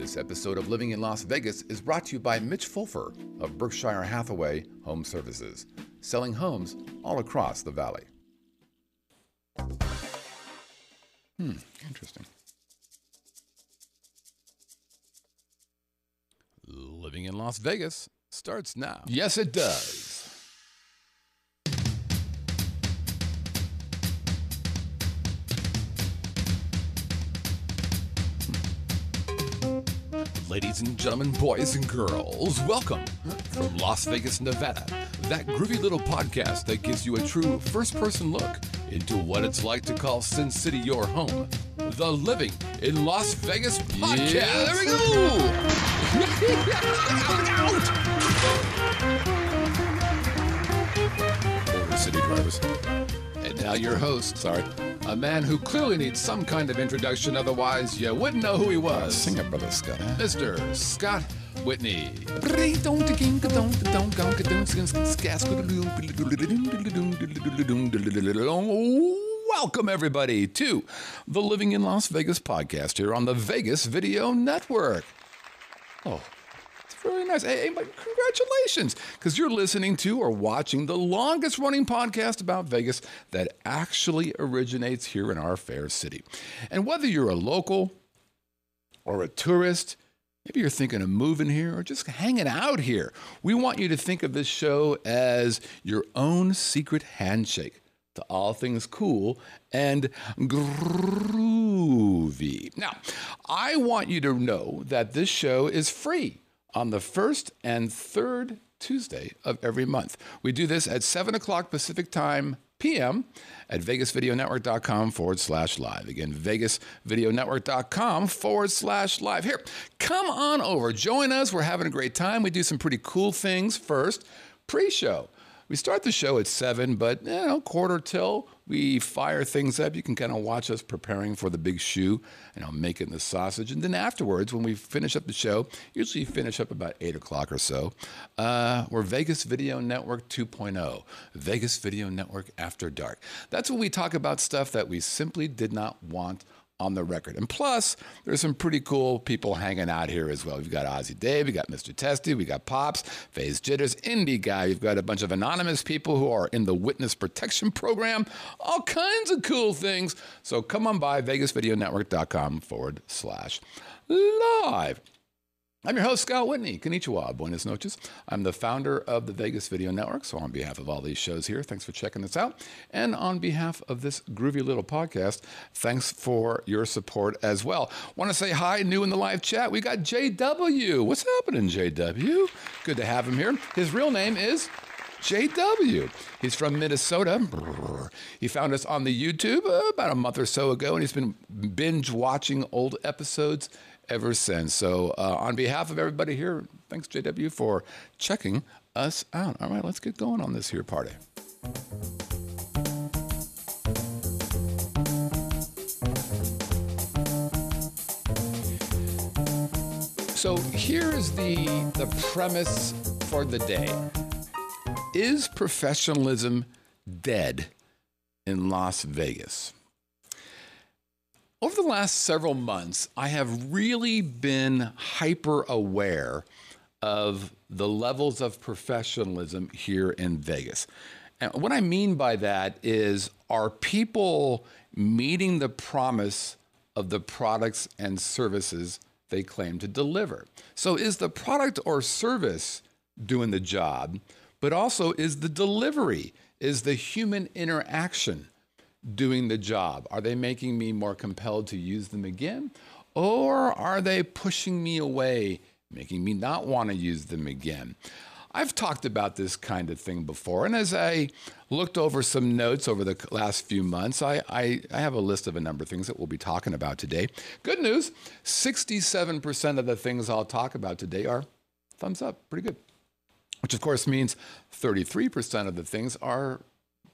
This episode of Living in Las Vegas is brought to you by Mitch Fulfer of Berkshire Hathaway Home Services, selling homes all across the valley. Hmm, interesting. Living in Las Vegas starts now. Yes, it does. Ladies and gentlemen, boys and girls, welcome from Las Vegas, Nevada. That groovy little podcast that gives you a true first person look into what it's like to call Sin City your home. The Living in Las Vegas podcast. Yeah, there we go. out, Over city drivers. And now your host, sorry, a man who clearly needs some kind of introduction, otherwise you wouldn't know who he was. Sing it, brother Scott. Mr. Scott Whitney. Welcome, everybody, to the Living in Las Vegas podcast here on the Vegas Video Network. Oh, very nice. Hey, but congratulations, because you're listening to or watching the longest running podcast about Vegas that actually originates here in our fair city. And whether you're a local or a tourist, maybe you're thinking of moving here or just hanging out here, we want you to think of this show as your own secret handshake to all things cool and groovy. Now, I want you to know that this show is free on the first and third Tuesday of every month. We do this at 7 o'clock Pacific Time p.m. at vegasvideonetwork.com forward slash live. Again, vegasvideonetwork.com forward slash live. Here, come on over. Join us. We're having a great time. We do some pretty cool things first. Pre show. We start the show at seven, but you know, quarter till we fire things up. You can kind of watch us preparing for the big shoe, and know, making the sausage, and then afterwards, when we finish up the show, usually finish up about eight o'clock or so. Uh, we're Vegas Video Network 2.0, Vegas Video Network After Dark. That's when we talk about stuff that we simply did not want on the record. And plus, there's some pretty cool people hanging out here as well. We've got Ozzy Dave, we got Mr. Testy, we got Pops, Phase Jitters, Indie Guy. We've got a bunch of anonymous people who are in the witness protection program, all kinds of cool things. So come on by vegasvideonetwork.com forward slash live. I'm your host, Scott Whitney. Konnichiwa, buenas noches. I'm the founder of the Vegas Video Network. So, on behalf of all these shows here, thanks for checking this out. And on behalf of this groovy little podcast, thanks for your support as well. Want to say hi, new in the live chat. We got JW. What's happening, JW? Good to have him here. His real name is JW. He's from Minnesota. He found us on the YouTube about a month or so ago, and he's been binge watching old episodes ever since. So, uh, on behalf of everybody here, thanks, JW, for checking us out. All right, let's get going on this here party. So here's the the premise for the day. Is professionalism dead in Las Vegas? Over the last several months, I have really been hyper aware of the levels of professionalism here in Vegas. And what I mean by that is are people meeting the promise of the products and services they claim to deliver? So, is the product or service doing the job, but also is the delivery, is the human interaction doing the job? Are they making me more compelled to use them again? Or are they pushing me away, making me not want to use them again? I've talked about this kind of thing before, and as I looked over some notes over the last few months, I, I, I, have a list of a number of things that we'll be talking about today. Good news 67% of the things I'll talk about today are thumbs up, pretty good. Which, of course, means 33% of the things are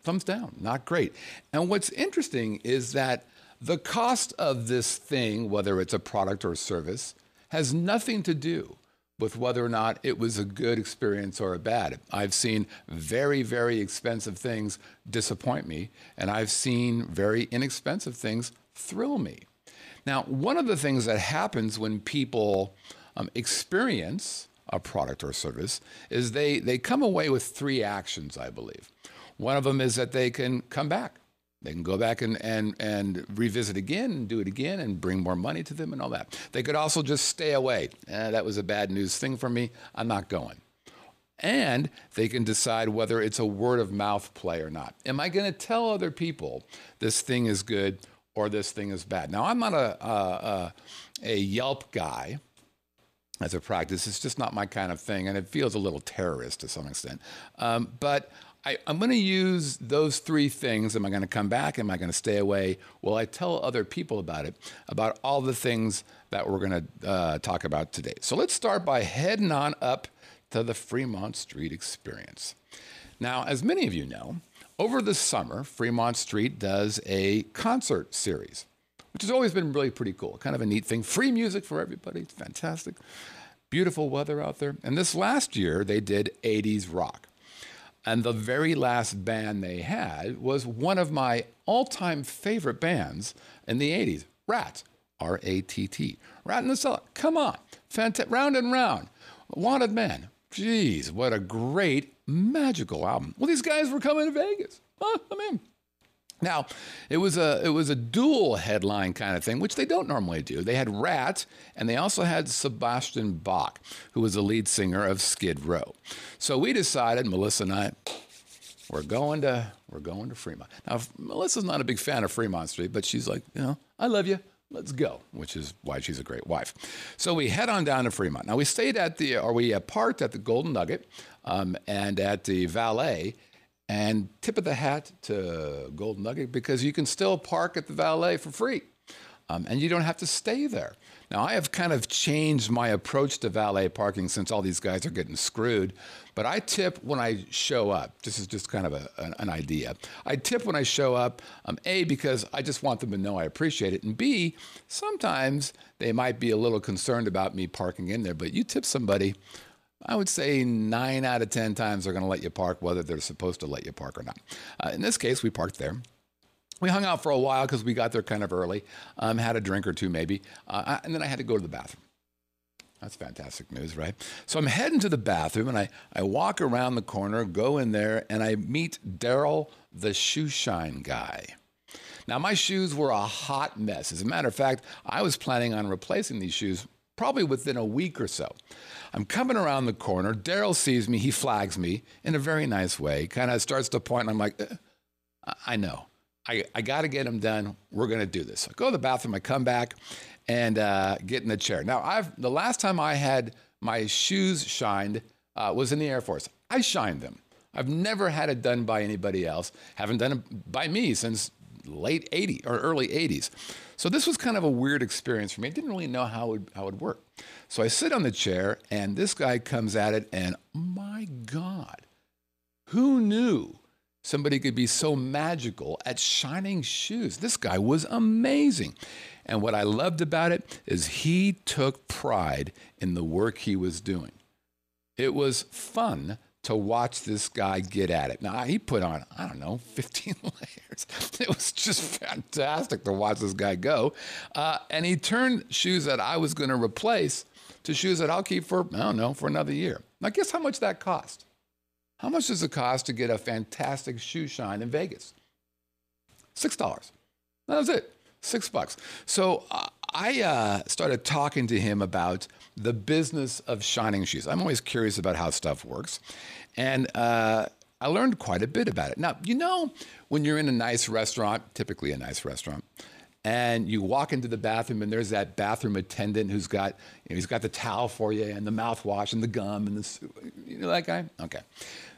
thumbs down, not great. And what's interesting is that the cost of this thing, whether it's a product or a service, has nothing to do with whether or not it was a good experience or a bad. I've seen very, very expensive things disappoint me, and I've seen very inexpensive things thrill me. Now, one of the things that happens when people um, experience a product or service is they, they come away with three actions, I believe. One of them is that they can come back. They can go back and, and, and revisit again and do it again and bring more money to them and all that. They could also just stay away. Eh, that was a bad news thing for me. I'm not going. And they can decide whether it's a word of mouth play or not. Am I going to tell other people this thing is good or this thing is bad? Now, I'm not a, a, a Yelp guy as a practice. It's just not my kind of thing, and it feels a little terrorist to some extent. Um, but I, am going to use those three things. Am I going to come back? Am I going to stay away? Will I tell other people about it, about all the things that we're going to uh, talk about today? So let's start by heading on up to the Fremont Street experience. Now, as many of you know, over the summer, Fremont Street does a concert series, which has always been really pretty cool. Kind of a neat thing. Free music for everybody. It's fantastic. Beautiful weather out there. And this last year, they did 80s rock. And the very last band they had was one of my all time favorite bands in the 80s, Ratt, R A T T. Ratt in the Cellar. Come on. Fant- round and Round. Wanted Man. Jeez, what a great, magical album. Well, these guys were coming to Vegas. Huh, I'm in. Now, it was a it was a dual headline kind of thing, which they don't normally do. They had Ratt, and they also had Sebastian Bach, who was the lead singer of Skid Row. So we decided, Melissa and I, we're going to we're going to Fremont. Now, Melissa's not a big fan of Fremont Street, but she's like, you know, I love you. Let's go, which is why she's a great wife. So we head on down to Fremont. Now we stayed at the, or we parked at the Golden Nugget um, and at the Valet and tip of the hat to Golden Nugget because you can still park at the valet for free. Um, and you don't have to stay there. Now, I have kind of changed my approach to valet parking since all these guys are getting screwed. But I tip when I show up. This is just kind of a, an, an, idea. I tip when I show up, um, A, because I just want them to know I appreciate it. And B, sometimes they might be a little concerned about me parking in there. But you tip somebody, I would say nine out of 10 times they're going to let you park, whether they're supposed to let you park or not. Uh, in this case, we parked there. We hung out for a while because we got there kind of early, um, had a drink or two maybe, uh, and then I had to go to the bathroom. That's fantastic news, right? So I'm heading to the bathroom and I, I walk around the corner, go in there, and I meet Daryl, the shoe shine guy. Now, my shoes were a hot mess. As a matter of fact, I was planning on replacing these shoes probably within a week or so. I'm coming around the corner. Daryl sees me. He flags me in a very nice way, kind of starts to point, and I'm like, uh, I know. I, I got to get him done. We're going to do this. I go to the bathroom. I come back and uh, get in the chair. Now, I've the last time I had my shoes shined uh, was in the Air Force. I shined them. I've never had it done by anybody else. Haven't done it by me since late 80s or early 80s. So this was kind of a weird experience for me. I didn't really know how it would, how it would work. So I sit on the chair, and this guy comes at it, and my God, who knew somebody could be so magical at shining shoes? This guy was amazing. And what I loved about it is he took pride in the work he was doing. It was fun to watch this guy get at it. Now, he put on, I don't know, 15 layers. It was just fantastic to watch this guy go. Uh, and he turned shoes that I was going to replace to shoes that I'll keep for, I don't know, for another year. Now, guess how much that cost? How much does it cost to get a fantastic shoe shine in Vegas? $6. That was it. Six bucks. So uh, I uh, started talking to him about the business of shining shoes. I'm always curious about how stuff works. And uh, I learned quite a bit about it. Now, you know, when you're in a nice restaurant, typically a nice restaurant, and you walk into the bathroom and there's that bathroom attendant who's got, you know, he's got the towel for you and the mouthwash and the gum and the, you know that guy? Okay.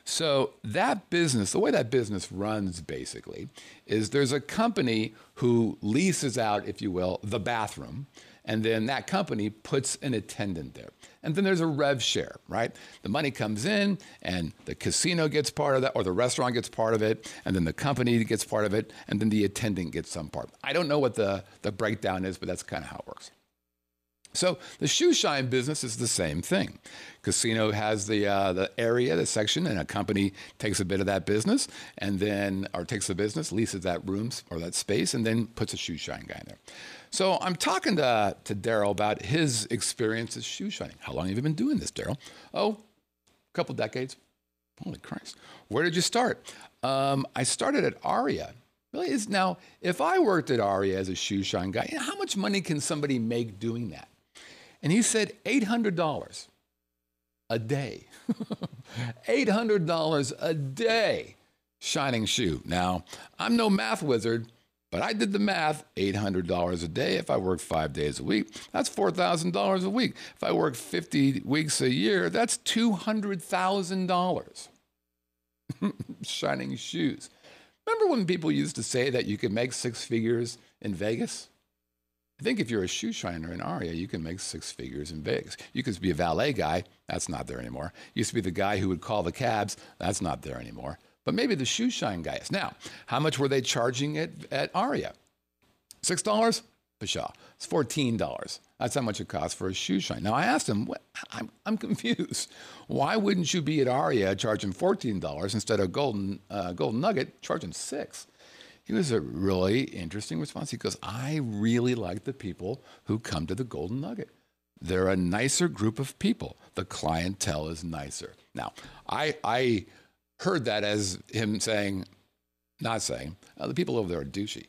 So that business, the way that business runs basically, is there's a company who leases out, if you will, the bathroom, and then that company puts an attendant there. And then there's a rev share, right? The money comes in, and the casino gets part of that, or the restaurant gets part of it, and then the company gets part of it, and then the attendant gets some part. I don't know what the, the breakdown is, but that's kind of how it works. So the shoe shine business is the same thing. Casino has the uh, the area, the section, and a company takes a bit of that business, and then or takes the business, leases that rooms or that space, and then puts a shoe shine guy in there. So I'm talking to to Daryl about his experience as shoe shining. How long have you been doing this, Daryl? Oh, a couple decades. Holy Christ! Where did you start? Um, I started at Aria. Really is now. If I worked at Aria as a shoe shine guy, how much money can somebody make doing that? And he said $800 a day. $800 a day shining shoe. Now, I'm no math wizard, but I did the math $800 a day if I work five days a week. That's $4,000 a week. If I work 50 weeks a year, that's $200,000 shining shoes. Remember when people used to say that you could make six figures in Vegas? I think if you're a shoe shiner in Aria, you can make six figures in Vegas. You could be a valet guy. That's not there anymore. Used to be the guy who would call the cabs. That's not there anymore. But maybe the shoe shine guy is. Now, how much were they charging at, at Aria? $6? Pshaw. It's $14. That's how much it costs for a shoe shine. Now, I asked him, what, I'm, I'm confused. Why wouldn't you be at Aria charging $14 instead of Golden, uh, golden Nugget charging 6 he was a really interesting response. He goes, I really like the people who come to the Golden Nugget. They're a nicer group of people. The clientele is nicer. Now, I, I heard that as him saying, not saying, oh, the people over there are douchey.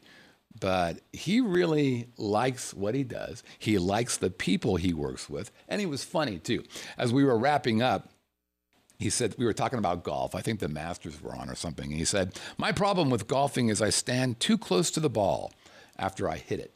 But he really likes what he does. He likes the people he works with. And he was funny too. As we were wrapping up, he said, we were talking about golf. I think the Masters were on or something. And he said, My problem with golfing is I stand too close to the ball after I hit it.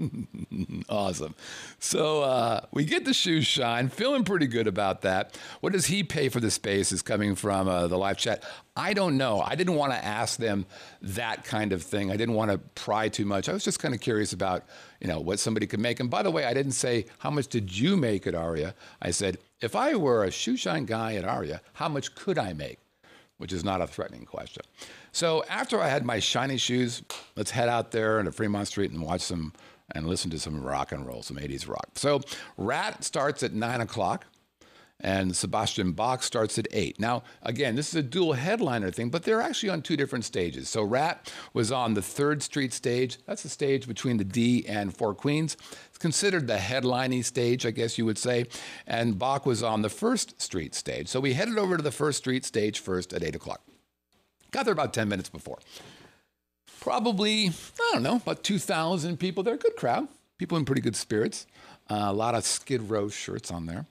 awesome. So uh, we get the shoe shine, feeling pretty good about that. What does he pay for the space is coming from uh, the live chat. I don't know. I didn't want to ask them that kind of thing. I didn't want to pry too much. I was just kind of curious about, you know, what somebody could make. And by the way, I didn't say, how much did you make at Aria? I said, if I were a shoe shine guy at Aria, how much could I make? Which is not a threatening question. So after I had my shiny shoes, let's head out there into Fremont Street and watch some and listen to some rock and roll, some 80s rock. So Ratt starts at 9 o'clock and Sebastian Bach starts at 8. Now, again, this is a dual headliner thing, but they're actually on two different stages. So Ratt was on the 3rd Street stage. That's the stage between the D and Four Queens. It's considered the headlining stage, I guess you would say. And Bach was on the 1st Street stage. So we headed over to the 1st Street stage first at 8 o'clock. Got there about 10 minutes before probably, I don't know, about 2,000 people. They're a good crowd, people in pretty good spirits. Uh, a lot of Skid Row shirts on there.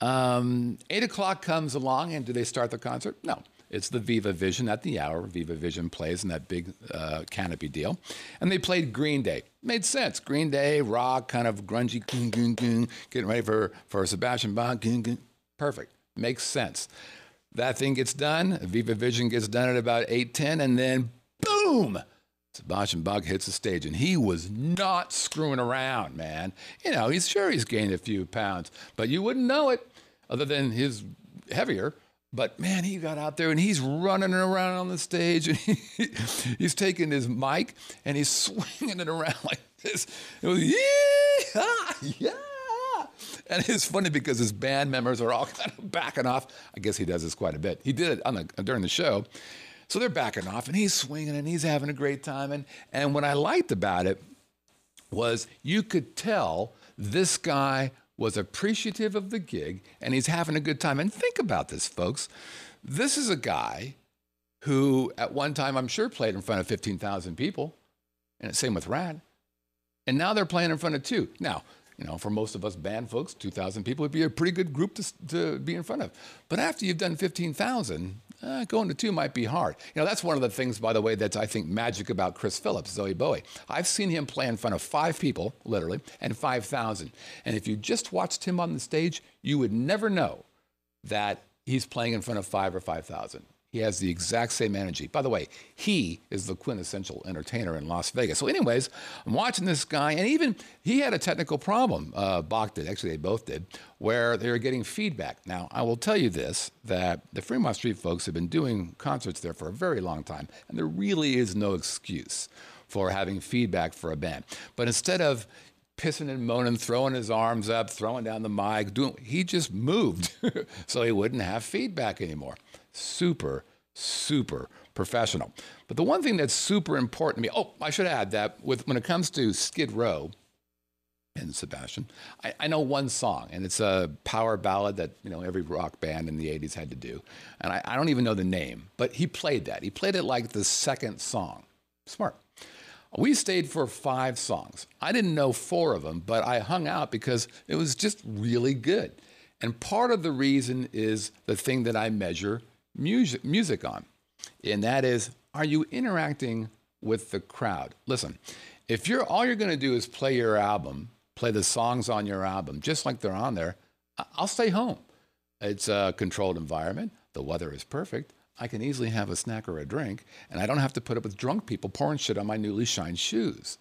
Um, eight o'clock comes along, and do they start the concert? No. It's the Viva Vision at the hour. Viva Vision plays in that big uh, canopy deal. And they played Green Day. Made sense. Green Day, rock, kind of grungy, getting ready for, for Sebastian Bach. Perfect. Makes sense. That thing gets done. Viva Vision gets done at about 8.10, and then boom! Sebastian Bach hits the stage, and he was not screwing around, man. You know, he's sure he's gained a few pounds, but you wouldn't know it other than he's heavier. But man, he got out there and he's running around on the stage, and he, he's taking his mic and he's swinging it around like this. It was yeah, yeah. And it's funny because his band members are all kind of backing off. I guess he does this quite a bit. He did it on the, during the show. So they're backing off, and he's swinging, and he's having a great time. And, and what I liked about it was you could tell this guy was appreciative of the gig, and he's having a good time. And think about this, folks. This is a guy who, at one time, I'm sure played in front of 15,000 people, and same with Ratt. And now they're playing in front of two. Now, you know, for most of us band folks, 2,000 people would be a pretty good group to, to be in front of. But after you've done 15,000, uh, going to two might be hard. You know, that's one of the things, by the way, that's I think magic about Chris Phillips, Zowie Bowie. I've seen him play in front of five people, literally, and 5,000. And if you just watched him on the stage, you would never know that he's playing in front of five or 5,000. He has the exact same energy. By the way, he is the quintessential entertainer in Las Vegas. So, anyways, I'm watching this guy, and even he had a technical problem. Uh, Bach did, actually, they both did, where they were getting feedback. Now, I will tell you this that the Fremont Street folks have been doing concerts there for a very long time, and there really is no excuse for having feedback for a band. But instead of pissing and moaning, throwing his arms up, throwing down the mic. Doing, he just moved so he wouldn't have feedback anymore. Super, super professional. But the one thing that's super important to me, oh, I should add that with when it comes to Skid Row, and Sebastian. I, I, know one song, and it's a power ballad that you know every rock band in the '80s had to do, and I, I don't even know the name, but he played that. He played it like the second song. Smart. We stayed for five songs. I didn't know four of them, but I hung out because it was just really good. And part of the reason is the thing that I measure music, music on, and that is, are you interacting with the crowd? Listen, if you're all you're going to do is play your album play the songs on your album just like they're on there, I'll stay home. It's a controlled environment. The weather is perfect. I can easily have a snack or a drink, and I don't have to put up with drunk people pouring shit on my newly shined shoes.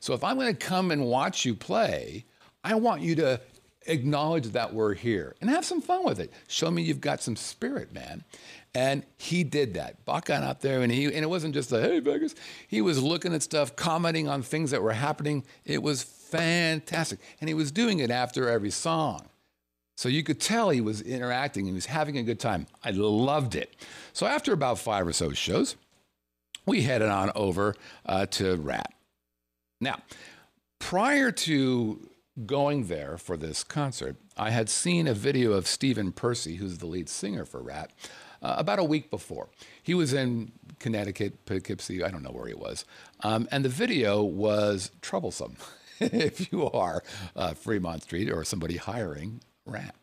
So if I'm going to come and watch you play, I want you to acknowledge that we're here and have some fun with it. Show me you've got some spirit, man. And he did that. Bach got out there and he and it wasn't just a hey Vegas. He was looking at stuff, commenting on things that were happening. It was fantastic. And he was doing it after every song. So you could tell he was interacting and he was having a good time. I loved it. So after about five or so shows, we headed on over uh, to Ratt. Now, prior to going there for this concert, I had seen a video of Stephen Pearcy, who's the lead singer for Ratt, uh, about a week before. He was in Connecticut, Poughkeepsie, I don't know where he was. Um, and the video was troublesome. if you are uh, Fremont Street or somebody hiring Ratt.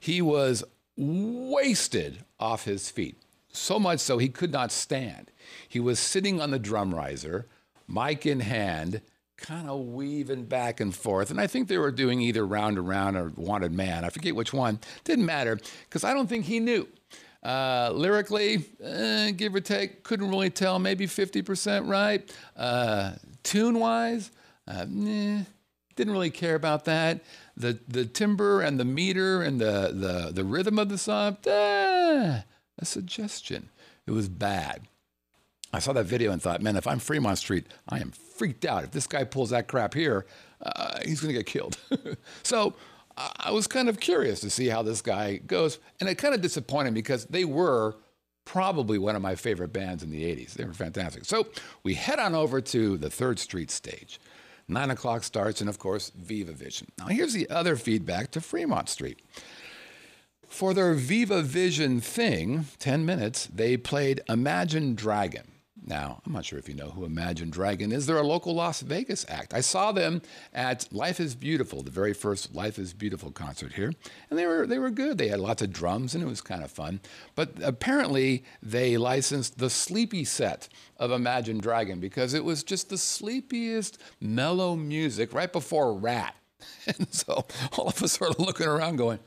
He was wasted off his feet, so much so he could not stand. He was sitting on the drum riser, mic in hand, kind of weaving back and forth. And I think they were doing either round around or wanted man. I forget which one. Didn't matter because I don't think he knew. Uh, lyrically, eh, give or take, couldn't really tell, maybe 50% right. Uh, tune wise, uh, eh, didn't really care about that. The the timbre and the meter and the the, the rhythm of the song, eh, a suggestion. It was bad. I saw that video and thought, man, if I'm Fremont Street, I am freaked out. If this guy pulls that crap here, uh, he's going to get killed. so I was kind of curious to see how this guy goes. And it kind of disappointed because they were probably one of my favorite bands in the 80s. They were fantastic. So we head on over to the Third Street stage. Nine o'clock starts, and of course, Viva Vision. Now, here's the other feedback to Fremont Street. For their Viva Vision thing, 10 minutes, they played Imagine Dragon. Now, I'm not sure if you know who Imagine Dragon is. They're a local Las Vegas act. I saw them at Life is Beautiful, the very first Life is Beautiful concert here, and they were they were good. They had lots of drums and it was kind of fun. But apparently, they licensed the sleepy set of Imagine Dragon because it was just the sleepiest mellow music right before Ratt. And so all of us are looking around going,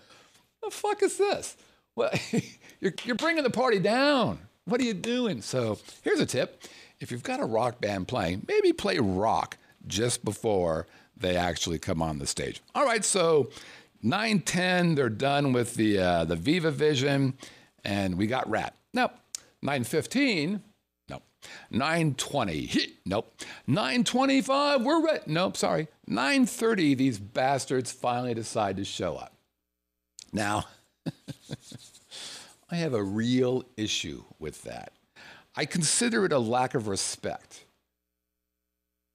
What "The fuck is this?" Well, you're, you're bringing the party down. What are you doing? So here's a tip. If you've got a rock band playing, maybe play rock just before they actually come on the stage. All right, so 9:10, they're done with the uh, the Viva Vision, and we got Ratt. Now, 9:15, nope. 9:20, nope. 9:25, we're ready. Nope, sorry. 9:30, these bastards finally decide to show up. Now. I have a real issue with that. I consider it a lack of respect.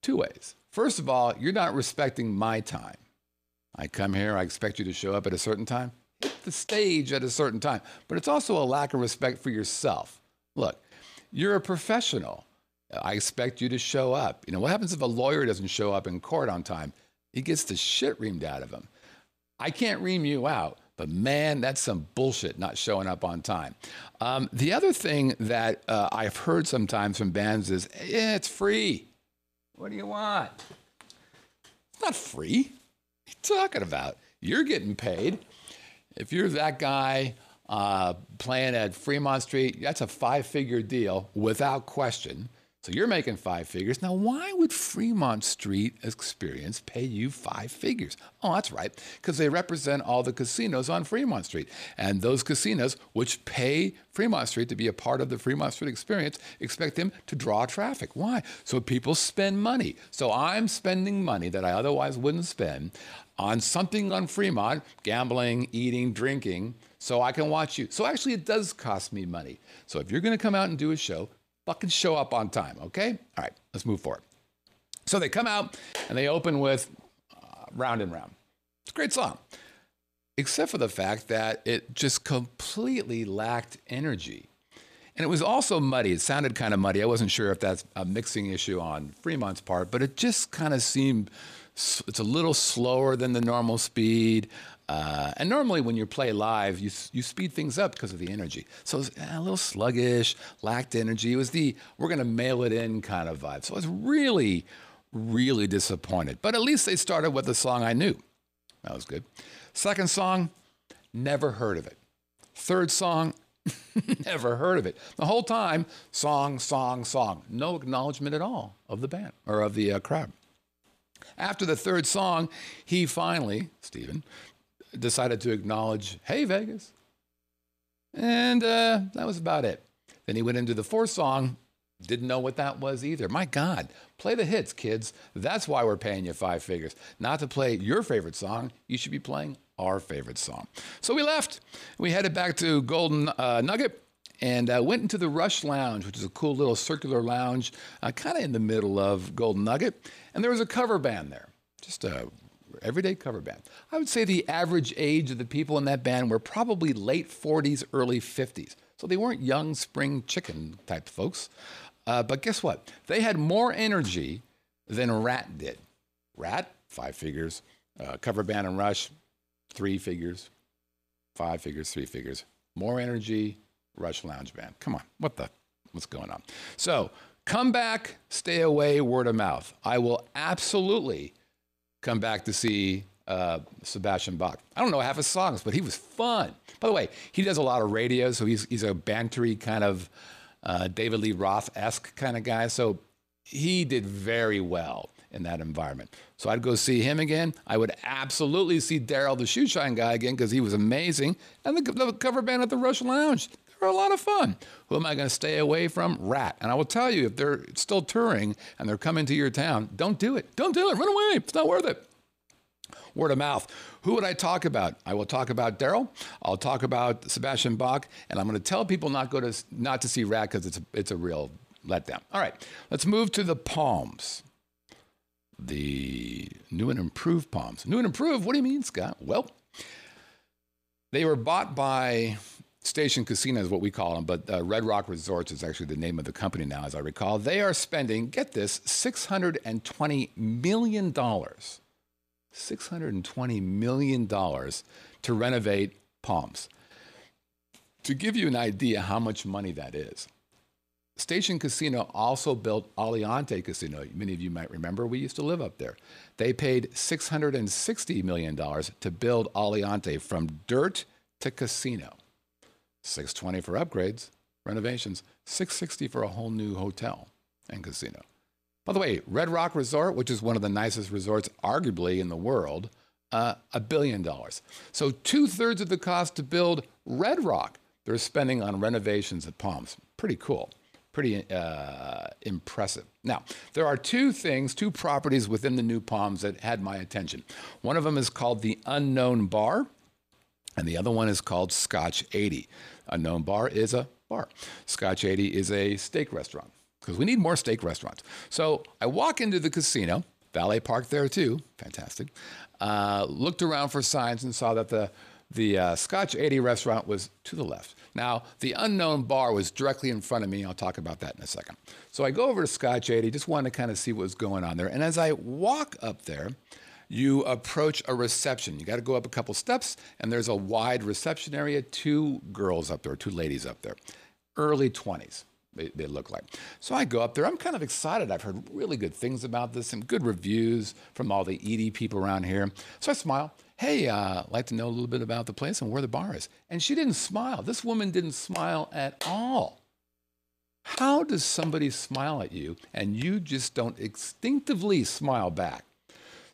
Two ways. First of all, you're not respecting my time. I come here, I expect you to show up at a certain time, hit the stage at a certain time. But it's also a lack of respect for yourself. Look, you're a professional. I expect you to show up. You know, what happens if a lawyer doesn't show up in court on time? He gets the shit reamed out of him. I can't ream you out. But man, that's some bullshit not showing up on time. Um, the other thing that uh, I've heard sometimes from bands is, yeah, it's free. What do you want? It's not free. What are you talking about? You're getting paid. If you're that guy uh, playing at Fremont Street, that's a five figure deal without question. So you're making five figures. Now, why would Fremont Street Experience pay you five figures? Oh, that's right, because they represent all the casinos on Fremont Street. And those casinos, which pay Fremont Street to be a part of the Fremont Street Experience, expect them to draw traffic. Why? So people spend money. So I'm spending money that I otherwise wouldn't spend on something on Fremont, gambling, eating, drinking, so I can watch you. So actually, it does cost me money. So if you're going to come out and do a show, fucking show up on time, okay? All right, let's move forward. So they come out and they open with uh, Round and Round. It's a great song, except for the fact that it just completely lacked energy. And it was also muddy. It sounded kind of muddy. I wasn't sure if that's a mixing issue on Fremont's part, but it just kind of seemed it's a little slower than the normal speed. Uh, and normally, when you play live, you, you speed things up because of the energy. So it was a little sluggish, lacked energy. It was the we're going to mail it in kind of vibe. So I was really, really disappointed. But at least they started with a song I knew. That was good. Second song, never heard of it. Third song, never heard of it. The whole time, song, song, song. No acknowledgement at all of the band or of the uh, crowd. After the third song, he finally, Stephen, decided to acknowledge, hey, Vegas. And uh, that was about it. Then he went into the fourth song, didn't know what that was either. My God, play the hits, kids. That's why we're paying you five figures. Not to play your favorite song, you should be playing our favorite song. So we left. We headed back to Golden uh, Nugget and uh, went into the Rush Lounge, which is a cool little circular lounge, uh, kind of in the middle of Golden Nugget. And there was a cover band there, just a everyday cover band. I would say the average age of the people in that band were probably late 40s, early 50s. So they weren't young spring chicken type folks. Uh, but guess what? They had more energy than Ratt did. Ratt, five figures. Uh, cover band and Rush, three figures. Five figures, three figures. More energy, Rush Lounge Band. Come on, what the, what's going on? So come back, stay away, word of mouth. I will absolutely come back to see uh, Sebastian Bach. I don't know half his songs, but he was fun. By the way, he does a lot of radio, so he's he's a bantery kind of uh, David Lee Roth esque kind of guy. So he did very well in that environment. So I'd go see him again. I would absolutely see Daryl the Shoeshine guy again because he was amazing, and the, the cover band at the Rush Lounge are a lot of fun. Who am I going to stay away from? Ratt. And I will tell you, if they're still touring and they're coming to your town, don't do it. Don't do it. Run away. It's not worth it. Word of mouth. Who would I talk about? I will talk about Daryl. I'll talk about Sebastian Bach, and I'm going to tell people not go to not to see Ratt because it's a, it's a real letdown. All right, let's move to the Palms. The new and improved Palms. New and improved. What do you mean, Scott? Well, they were bought by Station Casino is what we call them, but uh, Red Rock Resorts is actually the name of the company now, as I recall. They are spending, get this, $620 million. $620 million to renovate Palms. To give you an idea how much money that is, Station Casino also built Aliante Casino. Many of you might remember we used to live up there. They paid $660 million to build Aliante from dirt to casino. 620 for upgrades, renovations, 660 for a whole new hotel and casino. By the way, Red Rock Resort, which is one of the nicest resorts arguably in the world, uh, a billion dollars. So two thirds of the cost to build Red Rock, they're spending on renovations at Palms. Pretty cool, pretty uh, impressive. Now, there are two things, two properties within the new Palms that had my attention. One of them is called the Unknown Bar, and the other one is called Scotch 80. Unknown Bar is a bar. Scotch 80 is a steak restaurant because we need more steak restaurants. So I walk into the casino, valet park there too, fantastic. Uh, looked around for signs and saw that the the uh, Scotch 80 restaurant was to the left. Now, the unknown bar was directly in front of me. I'll talk about that in a second. So I go over to Scotch 80, just wanted to kind of see what was going on there. And as I walk up there, you approach a reception. You got to go up a couple steps, and there's a wide reception area. Two girls up there, two ladies up there, early 20s. They, they, look like. So I go up there. I'm kind of excited. I've heard really good things about this, some good reviews from all the ED people around here. So I smile. Hey, uh, like to know a little bit about the place and where the bar is. And she didn't smile. This woman didn't smile at all. How does somebody smile at you and you just don't instinctively smile back?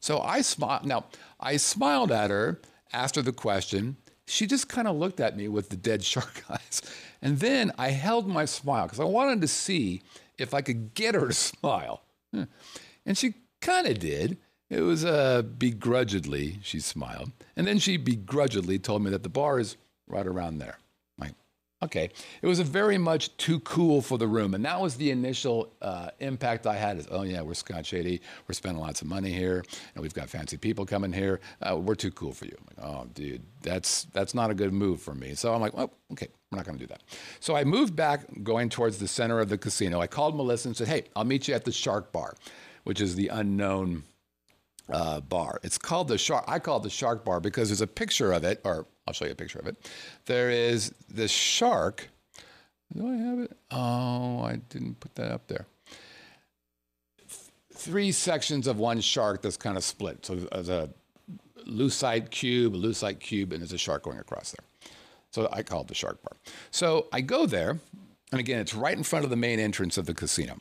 So I smiled. Now, I smiled at her, asked her the question. She just kind of looked at me with the dead shark eyes. And then I held my smile because I wanted to see if I could get her to smile. And she kind of did. It was uh, begrudgingly, she smiled. And then she begrudgingly told me that the bar is right around there. Okay, it was a very much too cool for the room, and that was the initial uh, impact I had. Is oh yeah, we're Scotch 80. we're spending lots of money here, and we've got fancy people coming here. Uh, we're too cool for you. Like, oh dude, that's that's not a good move for me. So I'm like, well, okay, we're not going to do that. So I moved back, going towards the center of the casino. I called Melissa and said, hey, I'll meet you at the Shark Bar, which is the unknown uh, bar. It's called the Shark. I call it the Shark Bar because there's a picture of it, or I'll show you a picture of it. There is this shark. Do I have it? Oh, I didn't put that up there. Three sections of one shark that's kind of split. So there's a lucite cube, a lucite cube, and there's a shark going across there. So I call it the shark bar. So I go there, and again, it's right in front of the main entrance of the casino.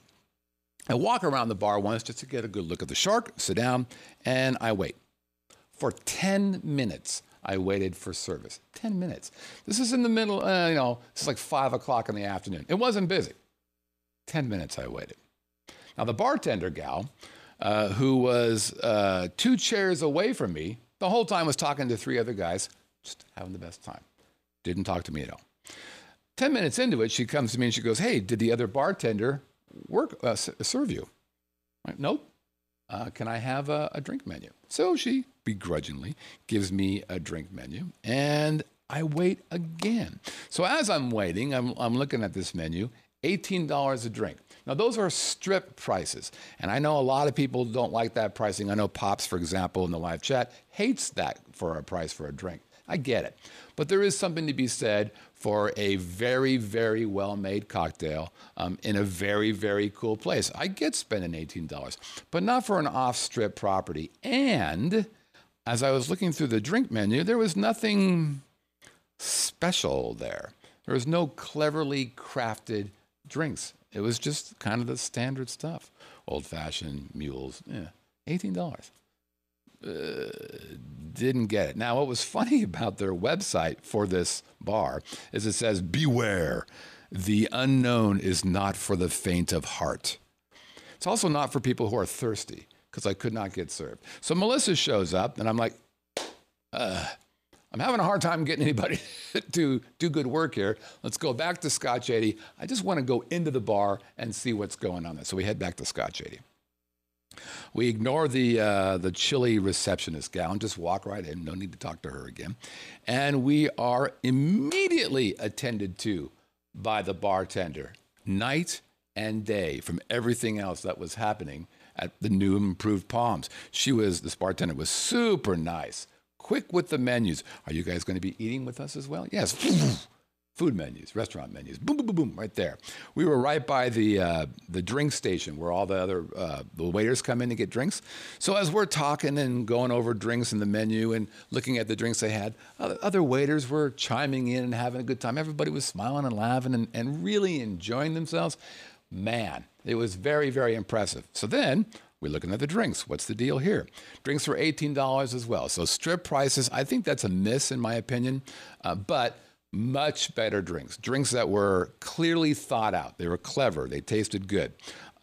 I walk around the bar once just to get a good look at the shark, sit down, and I wait. For 10 minutes, I waited for service. 10 minutes. This is in the middle, uh, you know, it's like 5 o'clock in the afternoon. It wasn't busy. 10 minutes I waited. Now, the bartender gal, uh, who was uh, two chairs away from me, the whole time was talking to three other guys, just having the best time. Didn't talk to me at all. 10 minutes into it, she comes to me and she goes, Hey, did the other bartender work uh, serve you? Nope. Uh, can I have a, a drink menu? So she begrudgingly gives me a drink menu, and I wait again. So as I'm waiting, I'm, I'm looking at this menu, $18 a drink. Now, those are strip prices. And I know a lot of people don't like that pricing. I know Pops, for example, in the live chat, hates that for a price for a drink. I get it. But there is something to be said for a very, very well made cocktail um, in a very, very cool place. I get spending $18, but not for an off strip property. And as I was looking through the drink menu, there was nothing special there. There was no cleverly crafted drinks. It was just kind of the standard stuff old fashioned mules. Yeah, $18. Didn't get it. Now, what was funny about their website for this bar is it says, Beware, the unknown is not for the faint of heart. It's also not for people who are thirsty because I could not get served. So Melissa shows up, and I'm like, uh, I'm having a hard time getting anybody to do good work here. Let's go back to Scotch 80. I just want to go into the bar and see what's going on there. So we head back to Scotch 80. We ignore the uh, the chilly receptionist gal and just walk right in. No need to talk to her again. And we are immediately attended to by the bartender, night and day, from everything else that was happening at the new improved Palms. She was this bartender was super nice, quick with the menus. Are you guys going to be eating with us as well? Yes. food menus, restaurant menus, boom, boom, boom, boom, right there. We were right by the uh, the drink station where all the other uh, the waiters come in to get drinks. So as we're talking and going over drinks and the menu and looking at the drinks they had, other, waiters were chiming in and having a good time. Everybody was smiling and laughing and, and really enjoying themselves. Man, it was very, very impressive. So then we're looking at the drinks. What's the deal here? Drinks were $18 as well. So strip prices, I think that's a miss in my opinion. Uh, but much better drinks, drinks that were clearly thought out. They were clever, they tasted good.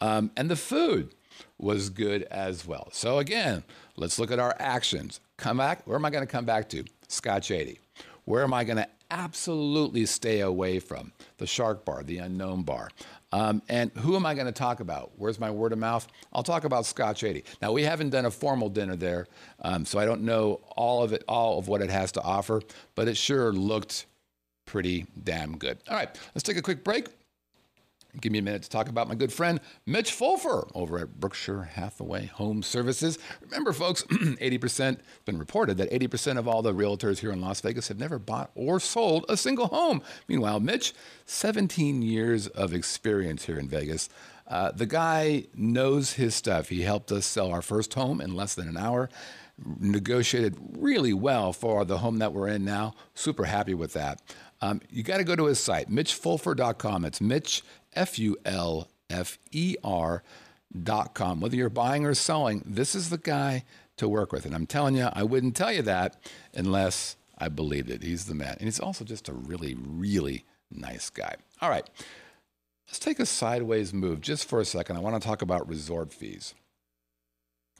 Um, and the food was good as well. So, again, let's look at our actions. Come back, where am I going to come back to? Scotch 80. Where am I going to absolutely stay away from? The Shark Bar, the Unknown Bar. Um, and who am I going to talk about? Where's my word of mouth? I'll talk about Scotch 80. Now, we haven't done a formal dinner there, um, so I don't know all of it, all of what it has to offer, but it sure looked pretty damn good. All right, let's take a quick break. Give me a minute to talk about my good friend Mitch Fulfer over at Berkshire Hathaway Home Services. Remember, folks, 80% it's been reported that 80% of all the realtors here in Las Vegas have never bought or sold a single home. Meanwhile, Mitch, 17 years of experience here in Vegas. Uh, the guy knows his stuff. He helped us sell our first home in less than an hour negotiated really well for the home that we're in now. Super happy with that. Um, you got to go to his site, mitchfulfer.com. It's Mitch, F U L F E R.com. Whether you're buying or selling, this is the guy to work with. And I'm telling you, I wouldn't tell you that unless I believed it. He's the man. And he's also just a really, really nice guy. All right. Let's take a sideways move just for a second. I want to talk about resort fees,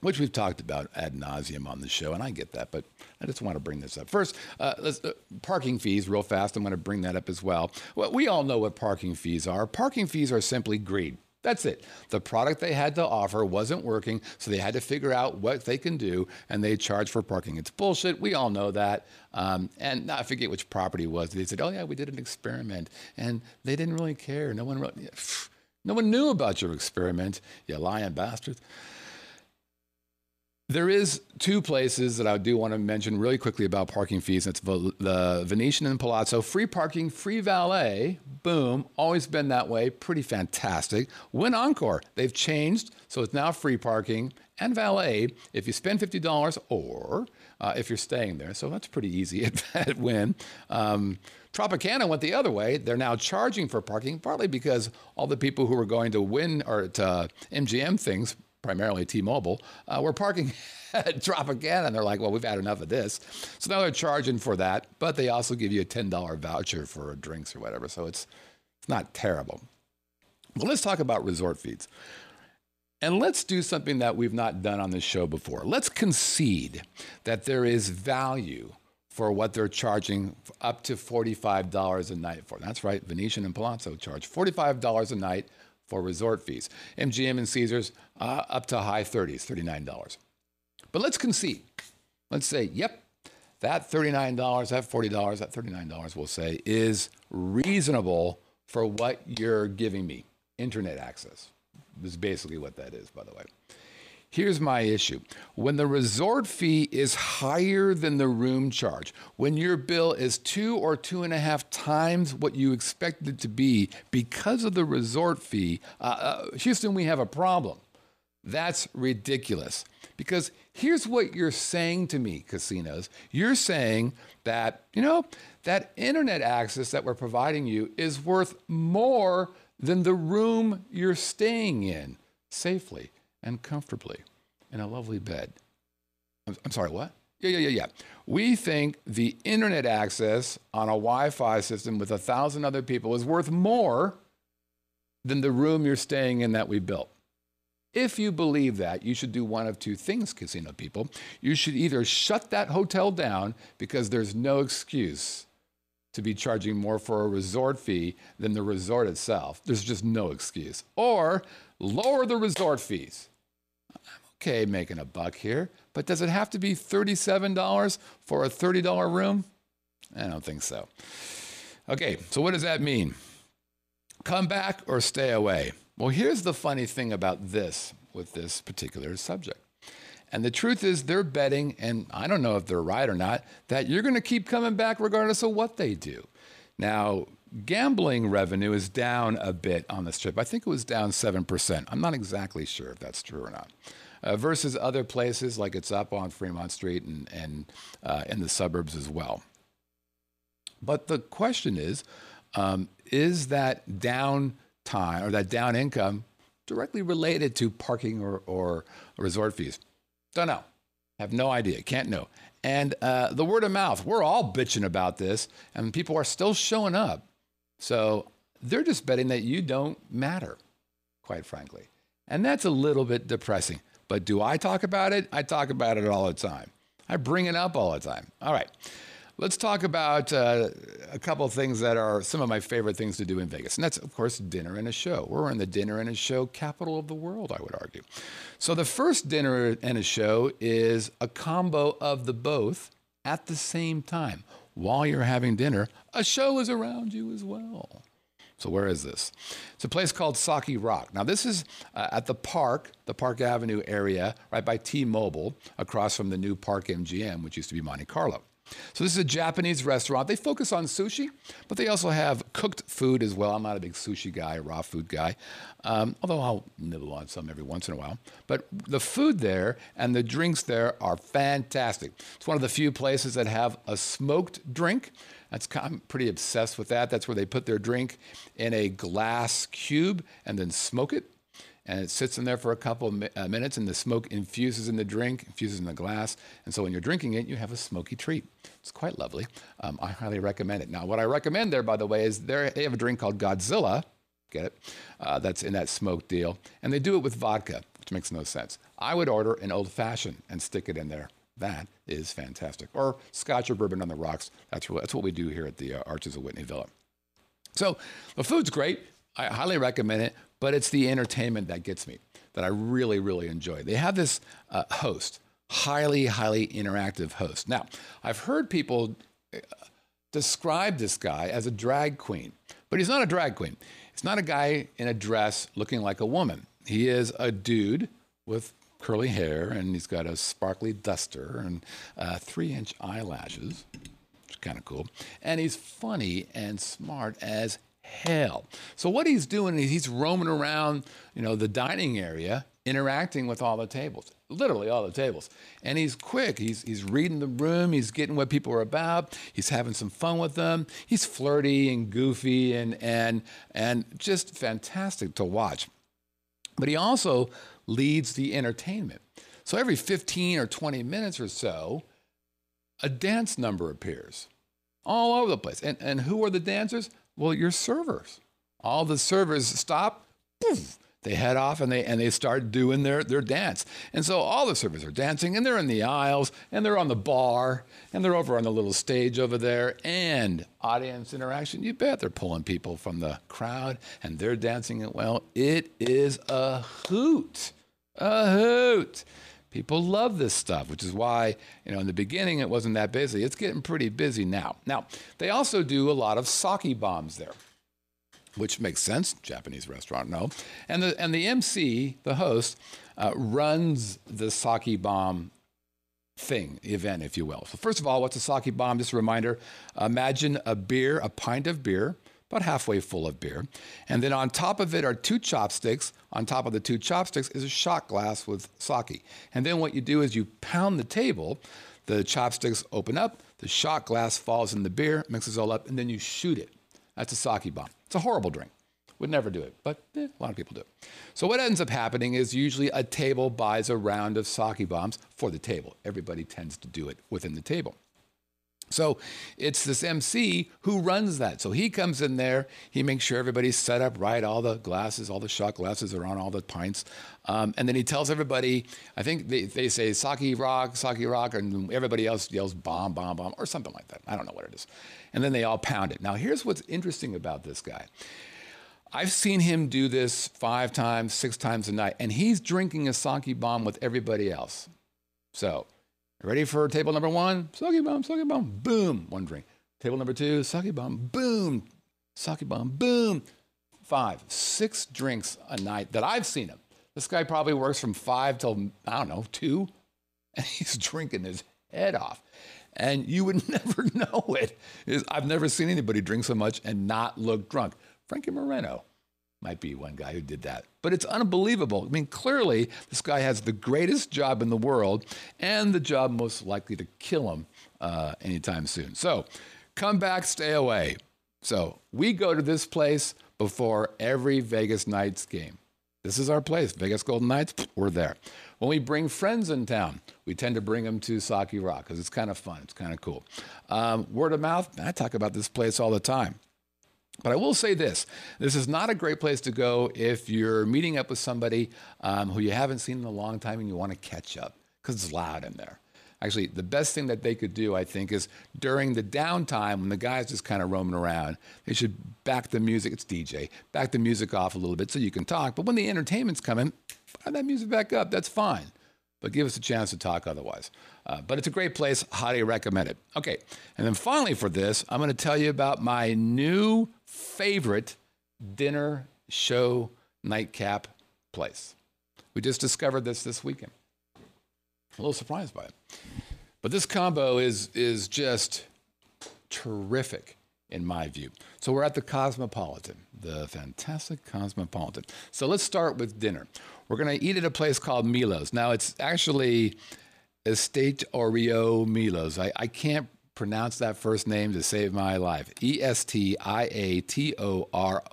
which we've talked about ad nauseum on the show, and I get that, but I just want to bring this up. First, uh, uh, parking fees, real fast. I'm going to bring that up as well. well. We all know what parking fees are. Parking fees are simply greed. That's it. The product they had to offer wasn't working, so they had to figure out what they can do, and they charge for parking. It's bullshit. We all know that. Um, and I forget which property it was. They said, "Oh yeah, we did an experiment," and they didn't really care. No one, really, no one knew about your experiment. You lying bastards. There is two places that I do want to mention really quickly about parking fees. It's the Venetian and Palazzo. Free parking, free valet. Boom. Always been that way. Pretty fantastic. Wynn Encore. They've changed, so it's now free parking and valet if you spend $50 or uh, if you're staying there. So that's pretty easy at, at Wynn. Um, Tropicana went the other way. They're now charging for parking, partly because all the people who were going to Wynn or to MGM things primarily T-Mobile, uh, were parking at Tropicana, and they're like, "Well, we've had enough of this." So now they're charging for that, but they also give you a ten dollar voucher for drinks or whatever. So it's it's not terrible. Well, let's talk about resort fees. And let's do something that we've not done on this show before. Let's concede that there is value for what they're charging up to $45 a night for. That's right, Venetian and Palazzo charge $45 a night for resort fees. MGM and Caesars uh, up to high 30s, $39. But let's concede. Let's say, yep, that $39, that $40, that $39, we'll say, is reasonable for what you're giving me internet access. Is basically what that is, by the way. Here's my issue. When the resort fee is higher than the room charge, when your bill is two or two and a half times what you expected it to be because of the resort fee, uh, uh, Houston, we have a problem. That's ridiculous. Because here's what you're saying to me, casinos. You're saying that, you know, that internet access that we're providing you is worth more than the room you're staying in safely and comfortably in a lovely bed. I'm, I'm sorry, what? Yeah, yeah, yeah, yeah. We think the internet access on a Wi Fi system with a thousand other people is worth more than the room you're staying in that we built. If you believe that, you should do one of two things, casino people. You should either shut that hotel down because there's no excuse to be charging more for a resort fee than the resort itself. There's just no excuse. Or lower the resort fees okay making a buck here, but does it have to be $37 for a $30 room? I don't think so. Okay, so what does that mean? Come back or stay away? Well, here's the funny thing about this with this particular subject. And the truth is, they're betting, and I don't know if they're right or not, that you're going to keep coming back regardless of what they do. Now, gambling revenue is down a bit on the strip. I think it was down 7%. I'm not exactly sure if that's true or not uh, versus other places like it's up on Fremont Street and, and uh, in the suburbs as well. But the question is, um, is that down time or that down income directly related to parking or, or resort fees? Don't know. Have no idea. Can't know. And uh, the word of mouth, we're all bitching about this, and people are still showing up. So they're just betting that you don't matter, quite frankly. And that's a little bit depressing. But do I talk about it? I talk about it all the time. I bring it up all the time. All right. Let's talk about uh, a couple things that are some of my favorite things to do in Vegas. And that's, of course, dinner and a show. We're in the dinner and a show capital of the world, I would argue. So the first dinner and a show is a combo of the both at the same time. While you're having dinner, a show is around you as well. So where is this? It's a place called Sake Rok. Now this is uh, at the park, the Park Avenue area, right by T-Mobile, across from the new Park MGM, which used to be Monte Carlo. So this is a Japanese restaurant. They focus on sushi, but they also have cooked food as well. I'm not a big sushi guy, raw food guy, um, although I'll nibble on some every once in a while. But the food there and the drinks there are fantastic. It's one of the few places that have a smoked drink. That's, I'm pretty obsessed with that. That's where they put their drink in a glass cube and then smoke it. And it sits in there for a couple of uh, minutes and the smoke infuses in the drink infuses in the glass. And so when you're drinking it you have a smoky treat. It's quite lovely. Um, i highly recommend it. Now what i recommend there by the way is they have a drink called godzilla. Get it? Uh, that's in that smoke deal. And they do it with vodka which makes no sense. I would order an old fashioned and stick it in there that is fantastic or scotch or bourbon on the rocks that's, that's what we do here at the uh, arches of whitney villa so the food's great I highly recommend it but it's the entertainment that gets me that I really, really enjoy. They have this uh, host, highly, highly interactive host. Now, I've heard people uh, describe this guy as a drag queen, but he's not a drag queen. It's not a guy in a dress looking like a woman. He is a dude with curly hair and he's got a sparkly duster and uh, three inch eyelashes, which is kind of cool. And he's funny and smart as hell. So what he's doing is he's roaming around, you know, the dining area, interacting with all the tables, literally all the tables. And he's quick. He's he's reading the room. He's getting what people are about. He's having some fun with them. He's flirty and goofy and and and just fantastic to watch. But he also leads the entertainment. So every 15 or 20 minutes or so, a dance number appears all over the place. And, and who are the dancers? Well, your servers. All the servers stop, poof, they head off and they and they start doing their, their dance. And so all the servers are dancing and they're in the aisles and they're on the bar and they're over on the little stage over there and audience interaction. You bet they're pulling people from the crowd and they're dancing it well. It is a hoot. A hoot. People love this stuff, which is why, you know, in the beginning it wasn't that busy. It's getting pretty busy now. Now, they also do a lot of sake bombs there, which makes sense. Japanese restaurant, no. And the and the MC, the host, uh, runs the sake bomb thing, event, if you will. So first of all, what's a sake bomb? Just a reminder: imagine a beer, a pint of beer about halfway full of beer. And then on top of it are two chopsticks. On top of the two chopsticks is a shot glass with sake. And then what you do is you pound the table, the chopsticks open up, the shot glass falls in the beer, mixes all up, and then you shoot it. That's a sake bomb. It's a horrible drink. Would never do it, but eh, a lot of people do. So what ends up happening is usually a table buys a round of sake bombs for the table. Everybody tends to do it within the table. So it's this MC who runs that. So he comes in there, he makes sure everybody's set up right, all the glasses, all the shot glasses are on all the pints. Um, and then he tells everybody, I think they, they say sake rock, sake rock, and everybody else yells bomb, bomb, bomb, or something like that. I don't know what it is. And then they all pound it. Now, here's what's interesting about this guy. I've seen him do this five times, six times a night, and he's drinking a sake bomb with everybody else. So Ready for table number one? Sake bomb, sake bomb, boom, one drink. Table number two, sake bomb, boom, sake bomb, boom. Five, six drinks a night that I've seen him. This guy probably works from five till, I don't know, two, and he's drinking his head off. And you would never know it. I've never seen anybody drink so much and not look drunk. Frankie Moreno might be one guy who did that. But it's unbelievable. I mean, clearly, this guy has the greatest job in the world and the job most likely to kill him uh, anytime soon. So come back, stay away. So we go to this place before every Vegas Knights game. This is our place, Vegas Golden Knights, we're there. When we bring friends in town, we tend to bring them to Sake Rok because it's kind of fun, it's kind of cool. Um, word of mouth, I talk about this place all the time. But I will say this this is not a great place to go if you're meeting up with somebody um, who you haven't seen in a long time and you want to catch up because it's loud in there. Actually, the best thing that they could do, I think, is during the downtime when the guys just kind of roaming around, they should back the music. It's DJ, back the music off a little bit so you can talk. But when the entertainment's coming, fire that music back up. That's fine. But give us a chance to talk otherwise. Uh, but it's a great place. Highly recommend it. Okay. And then finally, for this, I'm going to tell you about my new favorite dinner show nightcap place. We just discovered this this weekend. A little surprised by it. But this combo is is just terrific in my view. So we're at the Cosmopolitan, the fantastic Cosmopolitan. So let's start with dinner. We're going to eat at a place called Milos. Now it's actually Estate Oreo Milos. I, I can't pronounce that first name to save my life. E S T I A T O R